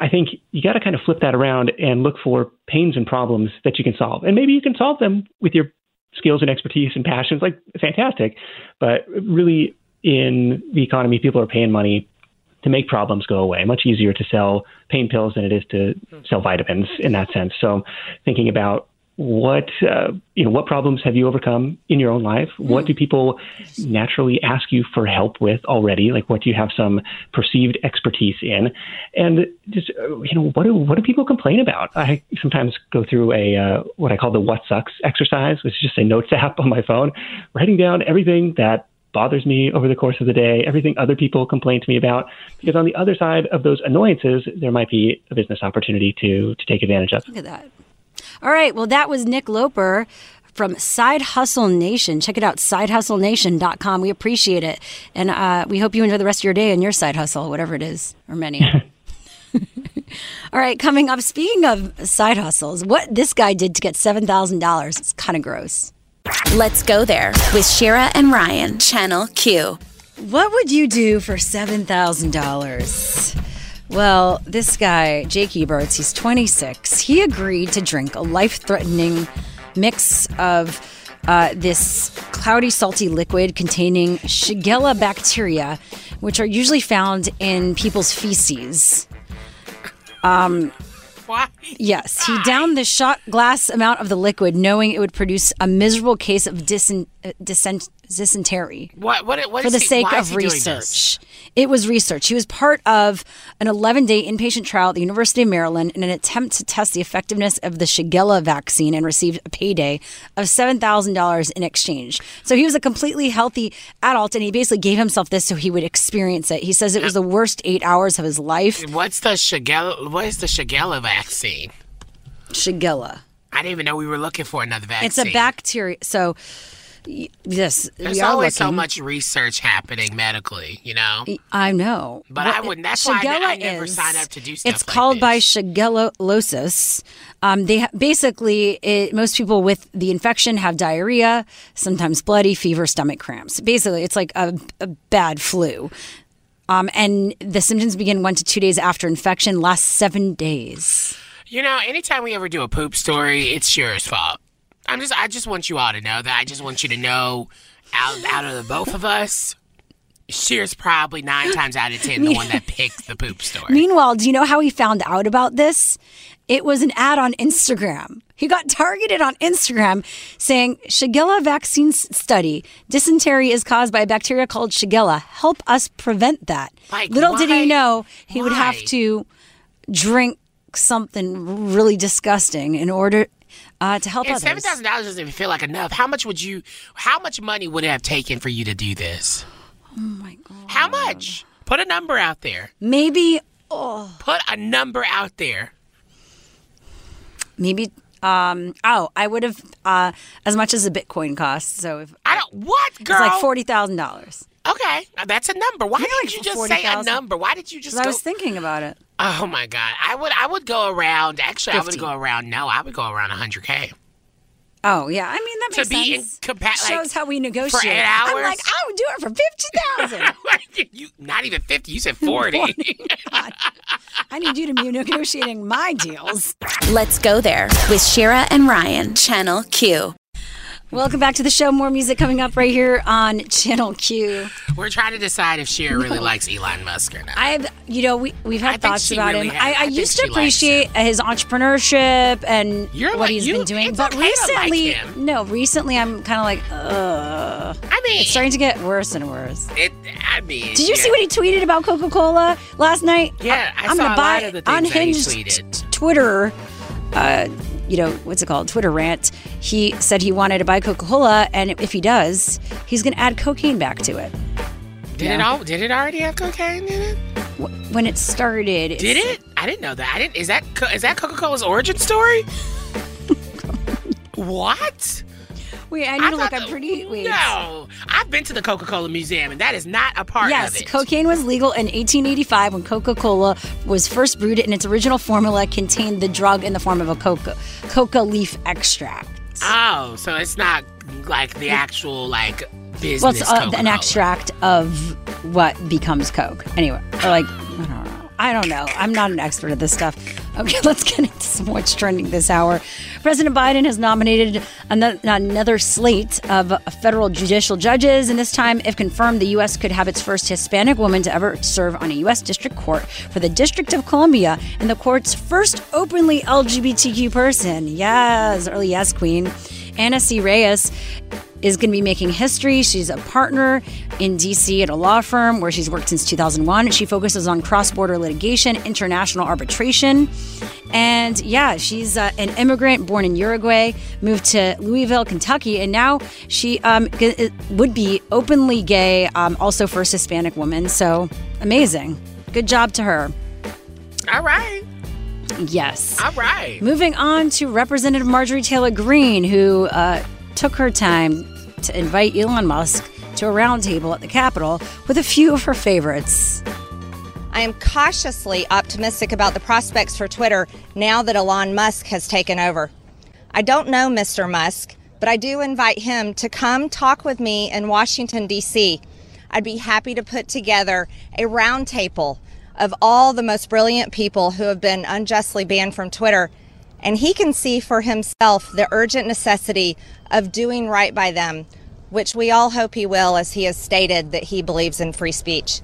I think you got to kind of flip that around and look for pains and problems that you can solve. And maybe you can solve them with your skills and expertise and passions, like fantastic. But really, in the economy, people are paying money to make problems go away. Much easier to sell pain pills than it is to sell vitamins in that sense. So, thinking about what uh, you know what problems have you overcome in your own life what do people naturally ask you for help with already like what do you have some perceived expertise in and just uh, you know what do what do people complain about i sometimes go through a uh, what i call the what sucks exercise which is just a notes app on my phone writing down everything that bothers me over the course of the day, everything other people complain to me about. Because on the other side of those annoyances, there might be a business opportunity to to take advantage of. Look at that. All right. Well, that was Nick Loper from Side Hustle Nation. Check it out, sidehustlenation.com. We appreciate it. And uh, we hope you enjoy the rest of your day and your side hustle, whatever it is, or many. All right, coming up, speaking of side hustles, what this guy did to get $7,000, it's kind of gross. Let's go there with Shira and Ryan, Channel Q. What would you do for $7,000? Well, this guy, Jake Eberts, he's 26. He agreed to drink a life threatening mix of uh, this cloudy, salty liquid containing Shigella bacteria, which are usually found in people's feces. Um, Why? Yes, he downed the shot glass amount of the liquid, knowing it would produce a miserable case of uh, dysen- dysentery. What? What? what for is the he- sake of is he doing this? research. It was research. He was part of an 11 day inpatient trial at the University of Maryland in an attempt to test the effectiveness of the Shigella vaccine and received a payday of $7,000 in exchange. So he was a completely healthy adult and he basically gave himself this so he would experience it. He says it was the worst eight hours of his life. What's the Shigella? What is the Shigella vaccine? Shigella. I didn't even know we were looking for another vaccine. It's a bacteria. So, yes, There's always so much research happening medically, you know. I know, But I wouldn't- that's why I I never is- sign up to do stuff It's like called by Shigellosis. Um, they ha- basically it, most people with the infection have diarrhea, sometimes bloody fever, stomach cramps. Basically, it's like a, a bad flu. Um, and the symptoms begin one to two days after infection, last seven days. You know, anytime we ever do a poop story, it's Shira's fault. I'm just, I just want you all to know that. I just want you to know, out, out of the both of us, Shira's probably nine times out of ten the one that picked the poop story. Meanwhile, do you know how he found out about this? It was an ad on Instagram. He got targeted on Instagram saying, Shigella vaccine study. Dysentery is caused by a bacteria called Shigella. Help us prevent that. Like, Little did he know he would have to drink something really disgusting in order uh, to help And others. seven thousand dollars doesn't even feel like enough. How much would you? How much money would it have taken for you to do this? Oh my God. How much? Put a number out there. Maybe, oh, Put a number out there. maybe. Um, oh, I would have uh, as much as a Bitcoin costs. So if I don't. What girl? it's like forty thousand dollars. Okay, now that's a number. Why Yeah, didn't like you just say a number? Why did you just? I was thinking about it. oh my god, I would. I would go around. Actually, I would go around. No, I would go around hundred k. Oh yeah, I mean that To makes be in sense. compa- like, Shows how we negotiate. eight I'm like, I would do it for fifty thousand. you not even fifty. You said forty. I need you to be negotiating my deals. Let's go there with Shira and Ryan, Channel Q. Welcome back to the show. More music coming up right here on Channel Q. We're trying to decide if Cher really likes Elon Musk or not. I've, you know, we we've had I thoughts about really him. has. I, I I used to appreciate his entrepreneurship and You're what like- he's you- been doing, but okay like recently, him. no, recently I'm kind of like, ugh. I mean, It's starting to get worse and worse. it. I mean, Did you yeah. see what he tweeted about Coca Cola last night? Yeah, I I'm saw gonna a buy lot of the things that he unhinged. Twitter. Uh, you know what's it called? Twitter rant. He said he wanted to buy Coca Cola, and if he does, he's going to add cocaine back to it. Did it all? Did it already have cocaine in it? When it started, Did it? I didn't know that. I didn't. Is that Co- is that Coca Cola's origin story? what? Wait, I need to look. I'm pretty. Wait. No, I've been to the Coca Cola Museum, and that is not a part Yes, of it. cocaine was legal in 1885 when Coca Cola was first brewed, and its original formula contained the drug in the form of a coca coca leaf extract. oh, so it's not like the actual like business. Well, it's uh, an extract of what becomes Coke. Anyway, or like I don't know. I don't know. I'm not an expert at this stuff. Okay, let's get into some what's trending this hour. President Biden has nominated ano- another slate of federal judicial judges, and this time, if confirmed, the U.S. could have its first Hispanic woman to ever serve on a U.S. District Court for the District of Columbia and the court's first openly LGBTQ person. Yes, early yes, Queen. Ana C. Reyes is going to be making history. She's a partner in DC at a law firm where she's worked since 2001. She focuses on cross border litigation, international arbitration. And yeah, she's uh, an immigrant born in Uruguay, moved to Louisville, Kentucky, and now she um, g- would be openly gay, um, also first Hispanic woman. So amazing. Good job to her. All right. Yes. All right. Moving on to Representative Marjorie Taylor Greene, who uh, took her time to invite Elon Musk to a roundtable at the Capitol with a few of her favorites. I am cautiously optimistic about the prospects for Twitter now that Elon Musk has taken over. I don't know Mr. Musk, but I do invite him to come talk with me in Washington, D.C. I'd be happy to put together a roundtable of all the most brilliant people who have been unjustly banned from Twitter, and he can see for himself the urgent necessity of doing right by them, which we all hope he will, as he has stated that he believes in free speech.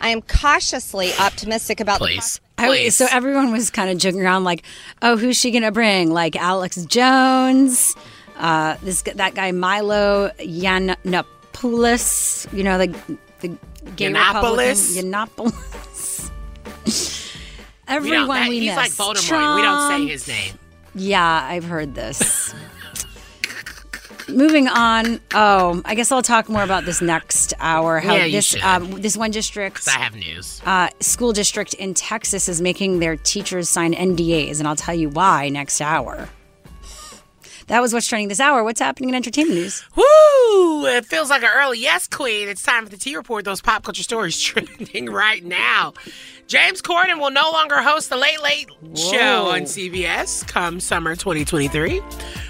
I am cautiously optimistic about Please. I, so everyone was kind of joking around, like, "Oh, who's she gonna bring? Like Alex Jones, uh, this that guy Milo Yiannopoulos, you know the the gay Yiannopoulos? Republican Yiannopoulos. We Everyone that- we, he's like missed. Voldemort. We don't say his name. Yeah, I've heard this. Moving on. Oh, I guess I'll talk more about this next hour. How Yeah, this um, this one district, I have news. uh, school district in Texas, is making their teachers sign NDAs, and I'll tell you why next hour. That was what's trending this hour. What's happening in entertainment news? Woo! It feels like an early yes, Queen. It's time for the T Report. Those pop culture stories trending right now. James Corden will no longer host the Late Late Show on CBS come summer 2023.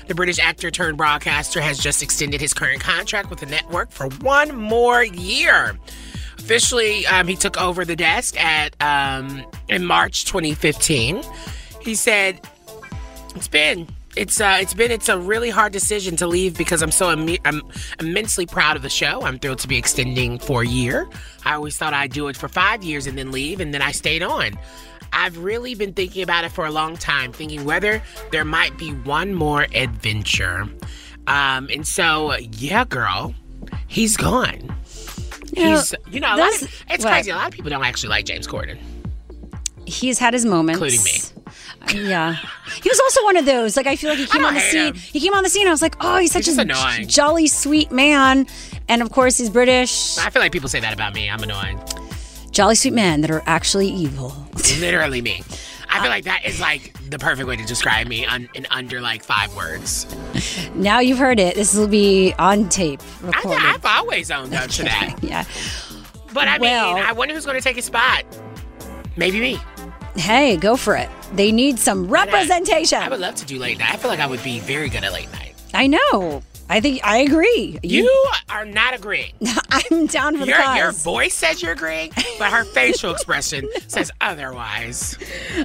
The British actor turned broadcaster has just extended his current contract with the network for one more year. Officially, um, he took over the desk at um, in March 2015. He said, "It's been." It's uh, it's been it's a really hard decision to leave because I'm so imme- I'm immensely proud of the show. I'm thrilled to be extending for a year. I always thought I'd do it for five years and then leave, and then I stayed on. I've really been thinking about it for a long time, thinking whether there might be one more adventure. Um, and so, yeah, girl, he's gone. You know, he's, you know, a lot of, it's what? crazy. A lot of people don't actually like James Corden, He's had his moments, including me. Yeah, he was also one of those. Like I feel like he came on the scene. him. He came on the scene. I was like, oh, he's such He's a jolly, sweet man. And of course, he's British. I feel like people say that about me. I'm annoying. Jolly sweet men that are actually evil. Literally me. I feel uh, like that is like the perfect way to describe me un- in under like five words. Now you've heard it. This will be on tape, I, recorded. I've always owned up to that. yeah. But I Well- mean, I wonder who's going to take his spot. Maybe me. Hey, go for it. They need some representation. I would love to do late night. I feel like I would be very good at late night. I know. I think I agree. You are not agreeing. I'm down for the Your, cause. your voice says you're agreeing, but her facial expression says otherwise.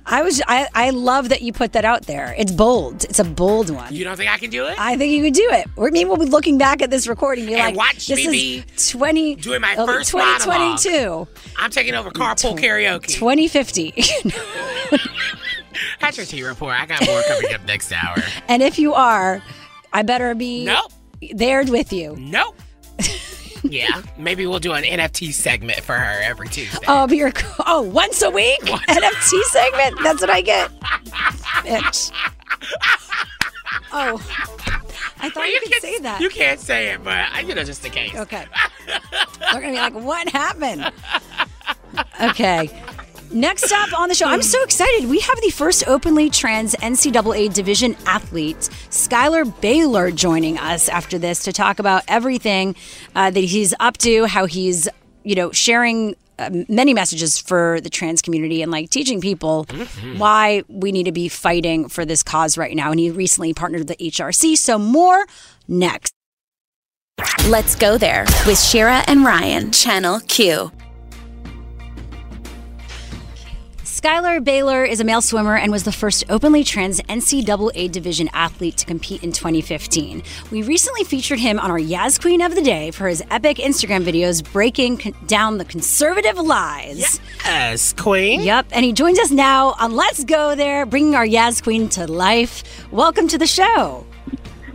I was. I, I love that you put that out there. It's bold. It's a bold one. You don't think I can do it? I think you could do it. Or maybe we'll be looking back at this recording. Be And like, watch this me is twenty Doing my uh, first 2022, I'm taking over carpool karaoke. 2050. That's your T report. I got more coming up next hour. and if you are, I better be Nope. there with you. Nope. yeah, maybe we'll do an NFT segment for her every Tuesday. Oh, but you're oh once a week NFT segment. That's what I get. Bitch. Oh, I thought you, could say that. You can't say it, but I- you know, just in case. Okay. They're gonna be like, what happened? Okay. Next up on the show, I'm so excited. We have the first openly trans NCAA division athlete, Schuyler Bailar, joining us after this to talk about everything uh, that he's up to, how he's, you know, sharing uh, many messages for the trans community and like teaching people why we need to be fighting for this cause right now. And he recently partnered with the HRC. So more next. Let's go there with Shira and Ryan, Channel Q. Schuyler Bailar is a male swimmer and was the first openly trans NCAA division athlete to compete in 2015. We recently featured him on our Yaz Queen of the Day for his epic Instagram videos breaking con- down the conservative lies. Yes, Queen. Yep, and he joins us now on Let's Go There, bringing our Yaz Queen to life. Welcome to the show.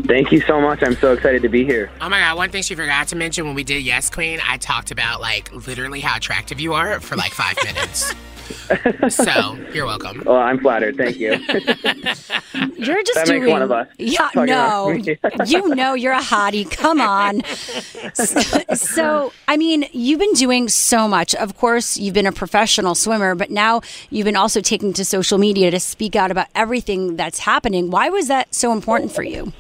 Thank you so much. I'm so excited to be here. Oh my god, one thing she forgot to mention when we did Yes Queen, I talked about like literally how attractive you are for like five minutes. so you're welcome. Well, I'm flattered. Thank you. You're just that doing. makes one of us. Yeah, Talking no, you know you're a hottie. Come on. So, so, I mean, you've been doing so much. Of course, you've been a professional swimmer, but now you've been also taking to social media to speak out about everything that's happening. Why was that so important for you?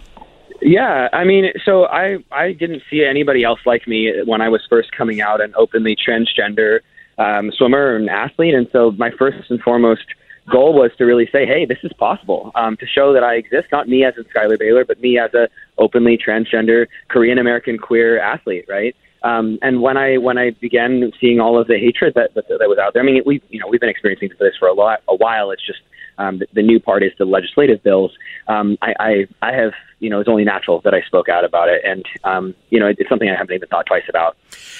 Yeah, I mean, so I I didn't see anybody else like me when I was first coming out and openly transgender um, swimmer and athlete, and so my first and foremost goal was to really say, hey, this is possible, um, to show that I exist, not me as in Schuyler Bailar, but me as a openly transgender Korean American queer athlete, right? Um, and when I when I began seeing all of the hatred that that, that was out there, I mean, we you know we've been experiencing this for a lot a while. It's just um, the, the new part is the legislative bills. Um, I, I I have you know it's only natural that I spoke out about it, and um, you know it's something I haven't even thought twice about.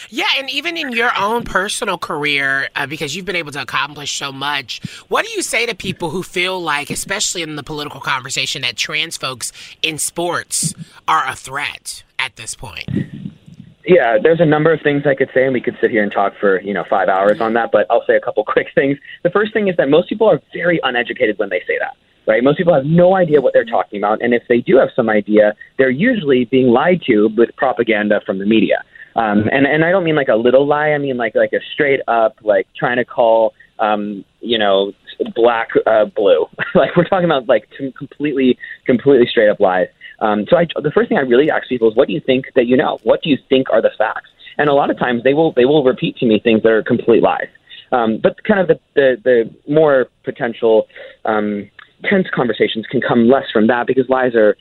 Yeah, and even in your own personal career, uh, because you've been able to accomplish so much, what do you say to people who feel like, especially in the political conversation, that trans folks in sports are a threat at this point? Yeah, there's a number of things I could say, and we could sit here and talk for you know five hours on that. But I'll say a couple quick things. The first thing is that most people are very uneducated when they say that. Right? Most people have no idea what they're talking about, and if they do have some idea, they're usually being lied to with propaganda from the media. Um, and and I don't mean like a little lie. I mean like like a straight up like trying to call um, you know black uh, blue. like we're talking about like t- completely completely straight up lies. Um, so I, the first thing I really ask people is, what do you think that you know? What do you think are the facts? And a lot of times they will they will repeat to me things that are complete lies. Um, but kind of the, the, the more potential um, tense conversations can come less from that because lies are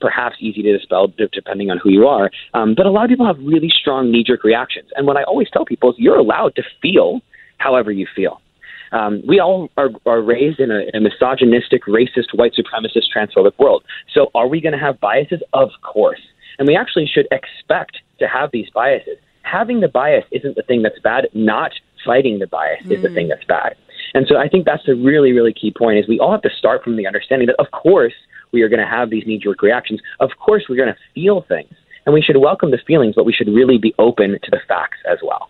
perhaps easy to dispel depending on who you are. Um, but a lot of people have really strong knee jerk reactions. And what I always tell people is you're allowed to feel however you feel. Um, we all are, are raised in a, a misogynistic, racist, white supremacist, transphobic world. So are we going to have biases? Of course. And we actually should expect to have these biases. Having the bias isn't the thing that's bad. Not fighting the bias is the thing that's bad. And so I think that's a really, really key point is we all have to start from the understanding that of course we are going to have these knee-jerk reactions. Of course we're going to feel things. And we should welcome the feelings, but we should really be open to the facts as well.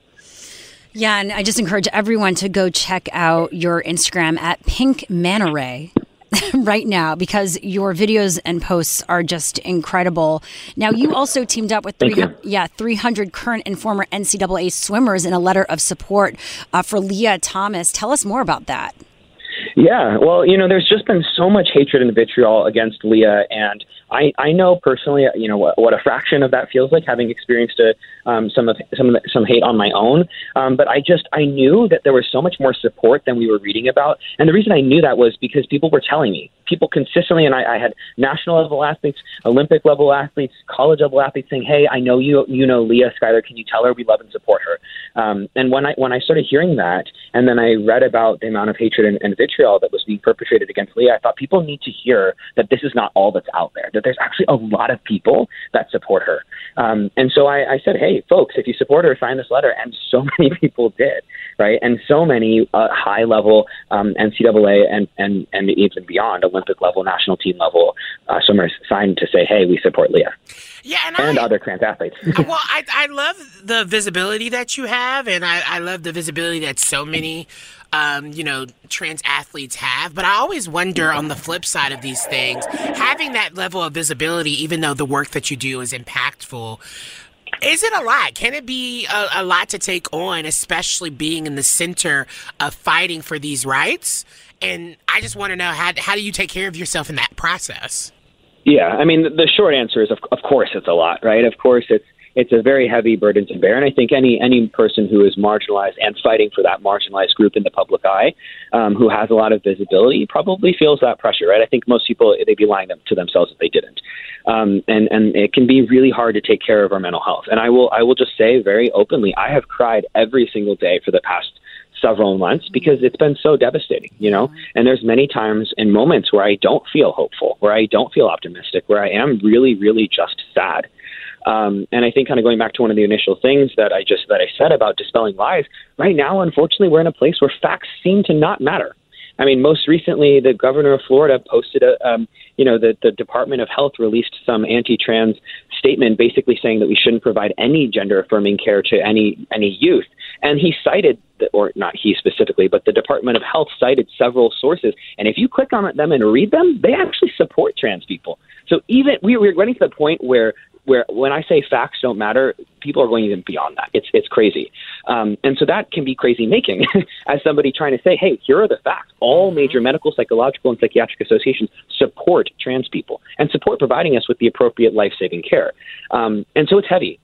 Yeah, and I just encourage everyone to go check out your Instagram at Pink Manta Ray right now because your videos and posts are just incredible. Now, you also teamed up with Thank 300, yeah 300 current and former NCAA swimmers in a letter of support uh, for Lia Thomas. Tell us more about that. Yeah, well, you know, there's just been so much hatred and vitriol against Lia, and I, I know personally, you know, what, what a fraction of that feels like, having experienced a, um, some of some of the, some hate on my own. Um, but I just I knew that there was so much more support than we were reading about, and the reason I knew that was because people were telling me, people consistently, and I, I had national level athletes, Olympic level athletes, college level athletes saying, "Hey, I know you, you know Lia Schuyler, can you tell her we love and support her?" Um, and when I when I started hearing that, and then I read about the amount of hatred and, and vitriol that was being perpetrated against Lia, I thought people need to hear that this is not all that's out there. There's actually a lot of people that support her. Um, and so I, I said, "Hey, folks, if you support her, sign this letter." And so many people did, right? And so many uh, high level um, NCAA and and and even beyond Olympic level, national team level uh, swimmers signed to say, "Hey, we support Lia." Yeah, and, and other trans athletes. well, I, I love the visibility that you have, and I, I love the visibility that so many, um, you know, trans athletes have. But I always wonder on the flip side of these things, having that level of visibility, even though the work that you do is impactful, is it a lot? Can it be a, a lot to take on, especially being in the center of fighting for these rights? And I just want to know how how do you take care of yourself in that process? Yeah, I mean, the short answer is, of, of course, it's a lot, right? Of course, it's it's a very heavy burden to bear, and I think any any person who is marginalized and fighting for that marginalized group in the public eye, um, who has a lot of visibility, probably feels that pressure, right? I think most people they'd be lying to themselves if they didn't, um, and and it can be really hard to take care of our mental health. And I will I will just say very openly, I have cried every single day for the past several months because it's been so devastating, you know. And there's many times and moments where I don't feel hopeful, where I don't feel optimistic, where I am really, really just sad. Um, and I think kind of going back to one of the initial things that I just that I said about dispelling lies. Right now, unfortunately, we're in a place where facts seem to not matter. I mean, most recently, the governor of Florida posted a, um, you know, the, the Department of Health released some anti-trans statement, basically saying that we shouldn't provide any gender-affirming care to any any youth. And he cited, the, or not he specifically, but the Department of Health cited several sources. And if you click on them and read them, they actually support trans people. So even we, we're getting to the point where where when I say facts don't matter, people are going even beyond that. It's it's crazy, um, and so that can be crazy making. As somebody trying to say, hey, here are the facts. All major medical, psychological, and psychiatric associations support trans people and support providing us with the appropriate life saving care. Um, and so it's heavy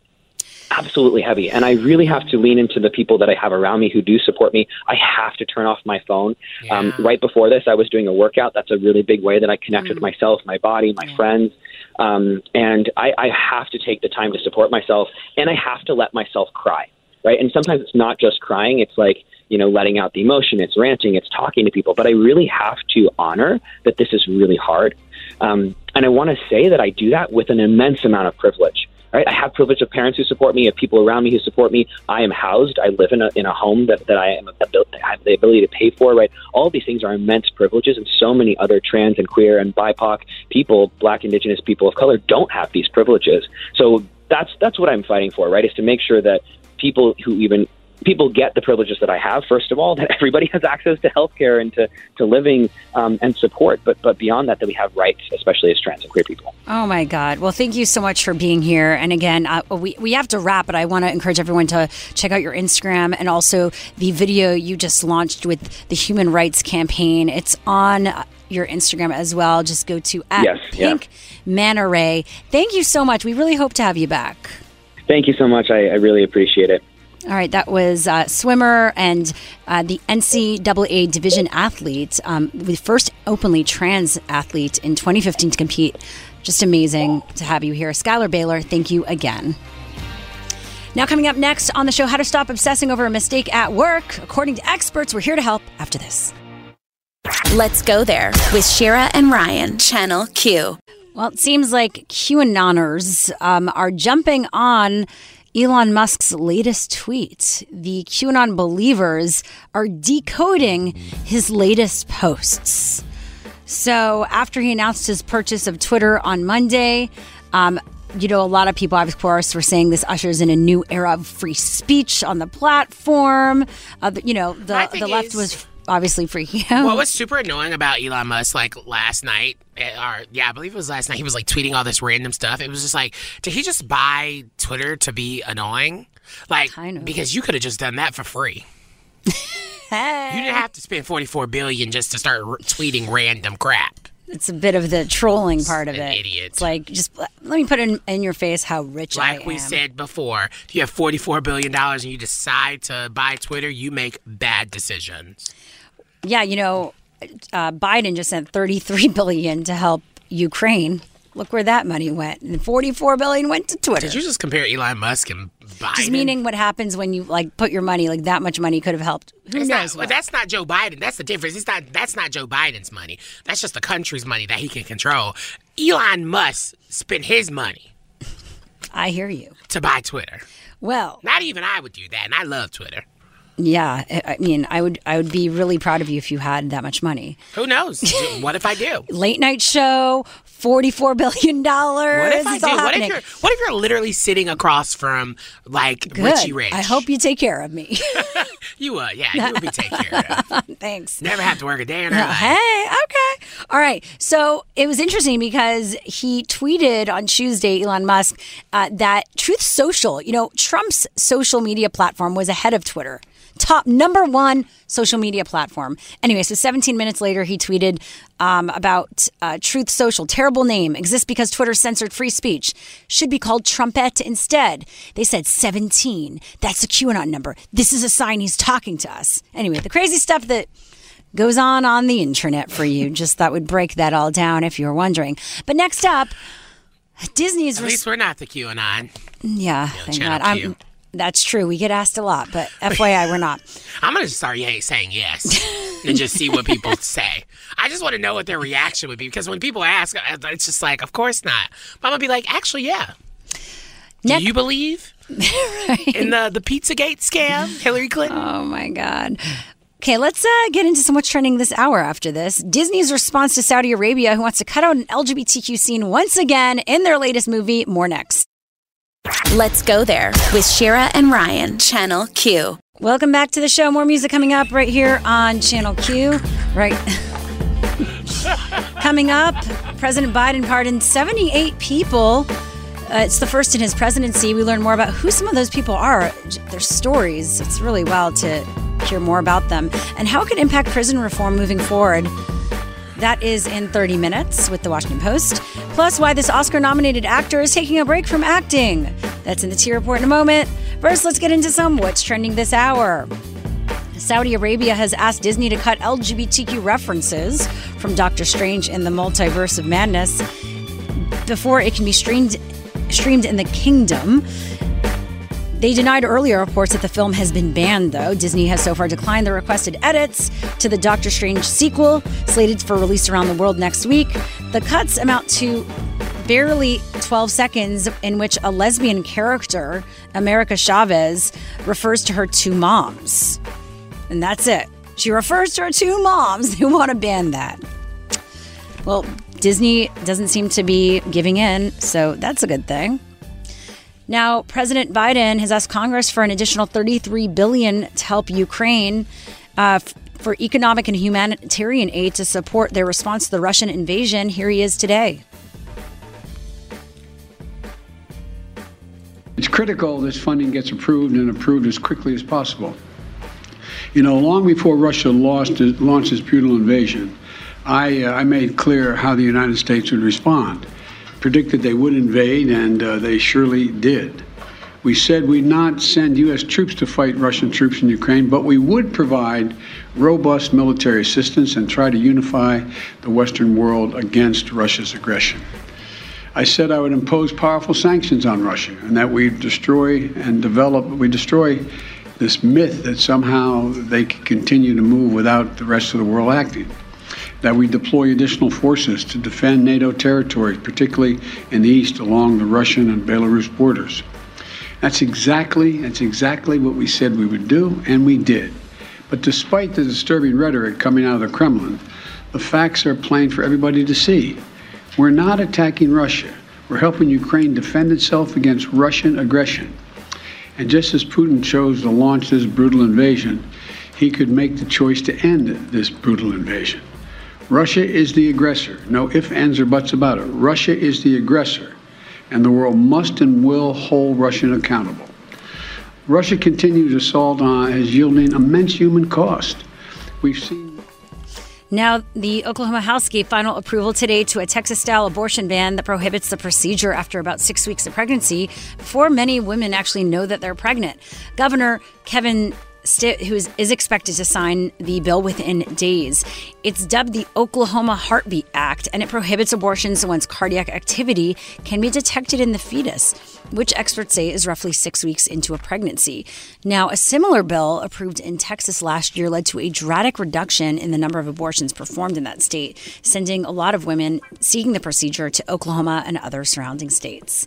absolutely heavy. And I really have to lean into the people that I have around me who do support me. I have to turn off my phone. Um, right before this, I was doing a workout. That's a really big way that I connect with myself, my body, my friends. Um, and I, I have to take the time to support myself and I have to let myself cry. Right. And sometimes it's not just crying. It's like, you know, letting out the emotion. It's ranting. It's talking to people. But I really have to honor that this is really hard. Um, and I want to say that I do that with an immense amount of privilege right? I have privilege of parents who support me, of people around me who support me. I am housed. I live in a in a home that, that I am I have the ability to pay for, right? All these things are immense privileges, and so many other trans and queer and BIPOC people, Black, Indigenous people of color, don't have these privileges. So that's that's what I'm fighting for, right? Is to make sure that people who even people get the privileges that I have, first of all, that everybody has access to healthcare and to, to living um, and support, but, but beyond that, that we have rights, especially as trans and queer people. Oh my God. Well, thank you so much for being here. And again, uh, we, we have to wrap, but I want to encourage everyone to check out your Instagram and also the video you just launched with the Human Rights Campaign. It's on your Instagram as well. Just go to at Yes, yeah. Pink Manta Ray. Thank you so much. We really hope to have you back. Thank you so much. I, I really appreciate it. All right, that was uh, swimmer and uh, the NCAA division athlete, um, the first openly trans athlete in 2015 to compete. Just amazing to have you here. Schuyler Bailar, thank you again. Now, coming up next on the show, how to stop obsessing over a mistake at work. According to experts, we're here to help after this. Let's go there with Shira and Ryan, Channel Q. Well, it seems like QAnoners um, are jumping on Elon Musk's latest tweet. The QAnon believers are decoding his latest posts. So, after he announced his purchase of Twitter on Monday, um, you know, a lot of people, of course, were saying this ushers in a new era of free speech on the platform. Uh, you know, the the left was obviously freaking out. What was super annoying about Elon Musk, like last night, eh, or yeah, I believe it was last night, he was like tweeting all this random stuff. It was just like, did he just buy Twitter to be annoying? Like, because you could have just done that for free. You didn't have to spend forty four billion just to start r- tweeting random crap. It's a bit of the trolling part of An it. idiot. It's like just let me put in, in your face how rich I am. Like we said before, if you have forty four billion dollars and you decide to buy Twitter, you make bad decisions. Yeah, you know, uh, Biden just sent 33 billion to help Ukraine. Look where that money went, and 44 billion went to Twitter. Did you just compare Elon Musk and Biden? Just meaning what happens when you like put your money like that much money could have helped. Who It's knows? Not, well, that's not Joe Biden. That's the difference. It's not. That's not Joe Biden's money. That's just the country's money that he can control. Elon Musk spent his money I hear you. to buy Twitter. Well, Not even I would do that, and I love Twitter. Yeah. I mean, I would I would be really proud of you if you had that much money. Who knows? what if I do? Late night show, 44 billion dollars. What if I do? What if you're What if you're literally sitting across from like Good. Richie Rich? I hope you take care of me. you would. Yeah, you will be taken care of. Thanks. Never have to work a day in her life. Hey, okay. All right. So it was interesting because he tweeted on Tuesday, Elon Musk, uh, that Truth Social, you know, Trump's social media platform was ahead of Twitter. Top number one social media platform. Anyway, so 17 minutes later, he tweeted um, about uh, Truth Social. Terrible name. Exists because Twitter censored free speech. Should be called Trumpet instead. They said 17. That's a QAnon number. This is a sign he's talking to us. Anyway, the crazy stuff that goes on on the internet for you. Just that would break that all down if you were wondering. But next up, Disney's. At least we're not the QAnon. yeah, thank God. I'm, That's true. We get asked a lot, but FYI, we're not. I'm gonna start yeah, saying yes and just see what people say. I just want to know what their reaction would be because when people ask, uh, it's just like, of course not. But I'm gonna be like, actually, yeah. Do you believe in the the Pizzagate scam, Hillary Clinton? Oh my God. Okay, let's uh, get into some what's trending this hour after this. Disney's response to Saudi Arabia, who wants to cut out an LGBTQ scene once again in their latest movie. More next. Let's go there with Shira and Ryan, Channel Q. Welcome back to the show. More music coming up right here on Channel Q. Right. coming up, President Biden pardoned 78 people. Uh, it's the first in his presidency. We learn more about who some of those people are, their stories. It's really wild to hear more about them and how it can impact prison reform moving forward. That is in 30 minutes with the Washington Post. Plus, why this Oscar nominated actor is taking a break from acting. That's in the T Report in a moment. First, let's get into some what's trending this hour. Saudi Arabia has asked Disney to cut LGBTQ references from Doctor Strange in the Multiverse of Madness before it can be streamed streamed in the kingdom. They denied earlier reports that the film has been banned, though. Disney has so far declined the requested edits to the Doctor Strange sequel, slated for release around the world next week. The cuts amount to barely 12 seconds in which a lesbian character, America Chavez, refers to her two moms. And that's it. She refers to her two moms. They want to ban that. Well, Disney doesn't seem to be giving in, so that's a good thing. Now, President Biden has asked Congress for an additional 33 billion to help Ukraine uh, for economic and humanitarian aid to support their response to the Russian invasion. Here he is today. It's critical this funding gets approved and approved as quickly as possible. You know, long before Russia lost, launched its brutal invasion, I, uh, I made clear how the United States would respond. Predicted they would invade, and uh, they surely did. We said we'd not send U.S. troops to fight Russian troops in Ukraine, but we would provide robust military assistance and try to unify the Western world against Russia's aggression. I said I would impose powerful sanctions on Russia and that we destroy and develop, we destroy this myth that somehow they can continue to move without the rest of the world acting. That we deploy additional forces to defend NATO territories, particularly in the east along the Russian and Belarus borders. That's exactly, that's exactly what we said we would do, and we did. But despite the disturbing rhetoric coming out of the Kremlin, the facts are plain for everybody to see. We're not attacking Russia. We're helping Ukraine defend itself against Russian aggression. And just as Putin chose to launch this brutal invasion, he could make the choice to end this brutal invasion. Russia is the aggressor. No ifs, ands, or buts about it. Russia is the aggressor, and the world must and will hold Russia accountable. Russia continues assault on is yielding immense human cost. We've seen now, the Oklahoma House gave final approval today to a Texas style abortion ban that prohibits the procedure after about six weeks of pregnancy before many women actually know that they're pregnant. Governor Kevin Stitt, who is, is expected to sign the bill within days. It's dubbed the Oklahoma Heartbeat Act, and it prohibits abortions once cardiac activity can be detected in the fetus, which experts say is roughly six weeks into a pregnancy. Now, a similar bill approved in Texas last year led to a dramatic reduction in the number of abortions performed in that state, sending a lot of women seeking the procedure to Oklahoma and other surrounding states.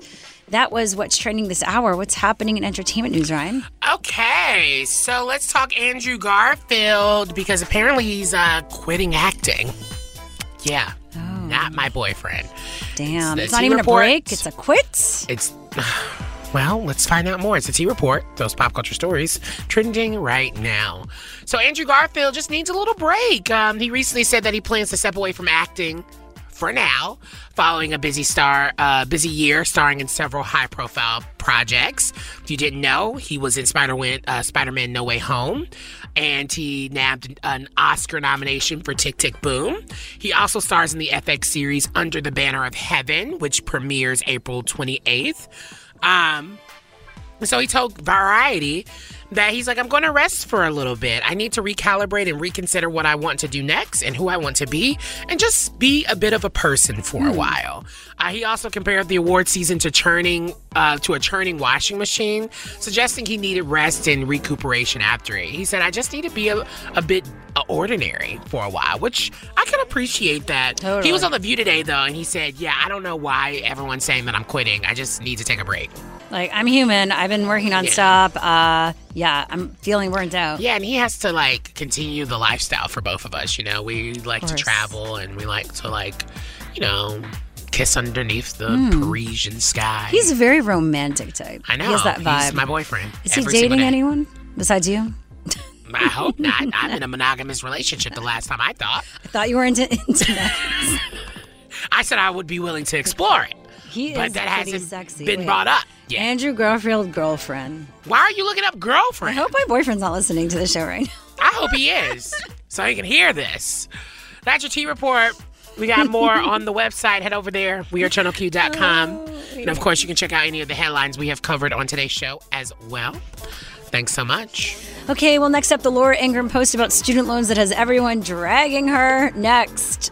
That was what's trending this hour. What's happening in entertainment news, Ryan? Okay, so let's talk Andrew Garfield because apparently he's uh, quitting acting. Yeah, oh. not my boyfriend. Damn, it's, it's not even a break. It's a quit. It's. Well, let's find out more. It's a T Report, those pop culture stories trending right now. So, Andrew Garfield just needs a little break. Um, he recently said that he plans to step away from acting for now, following a busy star, uh, busy year starring in several high-profile projects. If you didn't know, he was in Spider-Man, uh, Spider-Man: No Way Home, and he nabbed an Oscar nomination for Tick Tick Boom. He also stars in the FX series Under the Banner of Heaven, which premieres April 28th. Um, so he told Variety that he's like, I'm going to rest for a little bit. I need to recalibrate and reconsider what I want to do next and who I want to be, and just be a bit of a person for a while. Uh, he also compared the award season to churning uh, to a churning washing machine, suggesting he needed rest and recuperation after it. He said, "I just need to be a, a bit uh, ordinary for a while," which I can appreciate that. Totally. He was on the View today though, and he said, "Yeah, I don't know why everyone's saying that I'm quitting. I just need to take a break." Like, I'm human. I've been working on Yeah. stop. Uh, yeah, I'm feeling burnt out. Yeah, and he has to like continue the lifestyle for both of us. You know, we like to course. travel and we like to like, you know, kiss underneath the Hmm. Parisian sky. He's a very romantic type. I know. He has that vibe. He's my boyfriend. Is he every single dating day. anyone besides you? I hope not. I'm in a monogamous relationship. The last time I thought, I thought you were into, into that. I said I would be willing to explore it. He but is that pretty hasn't sexy. been Wait. brought up. Yeah. Andrew Garfield girlfriend. Why are you looking up girlfriend? I hope my boyfriend's not listening to the show right now. I hope he is, so he can hear this. That's your T report. We got more on the website. Head over there, wearechannelq.com. Oh, and of course, you can check out any of the headlines we have covered on today's show as well. Thanks so much. Okay, well, next up, the Laura Ingraham post about student loans that has everyone dragging her. Next.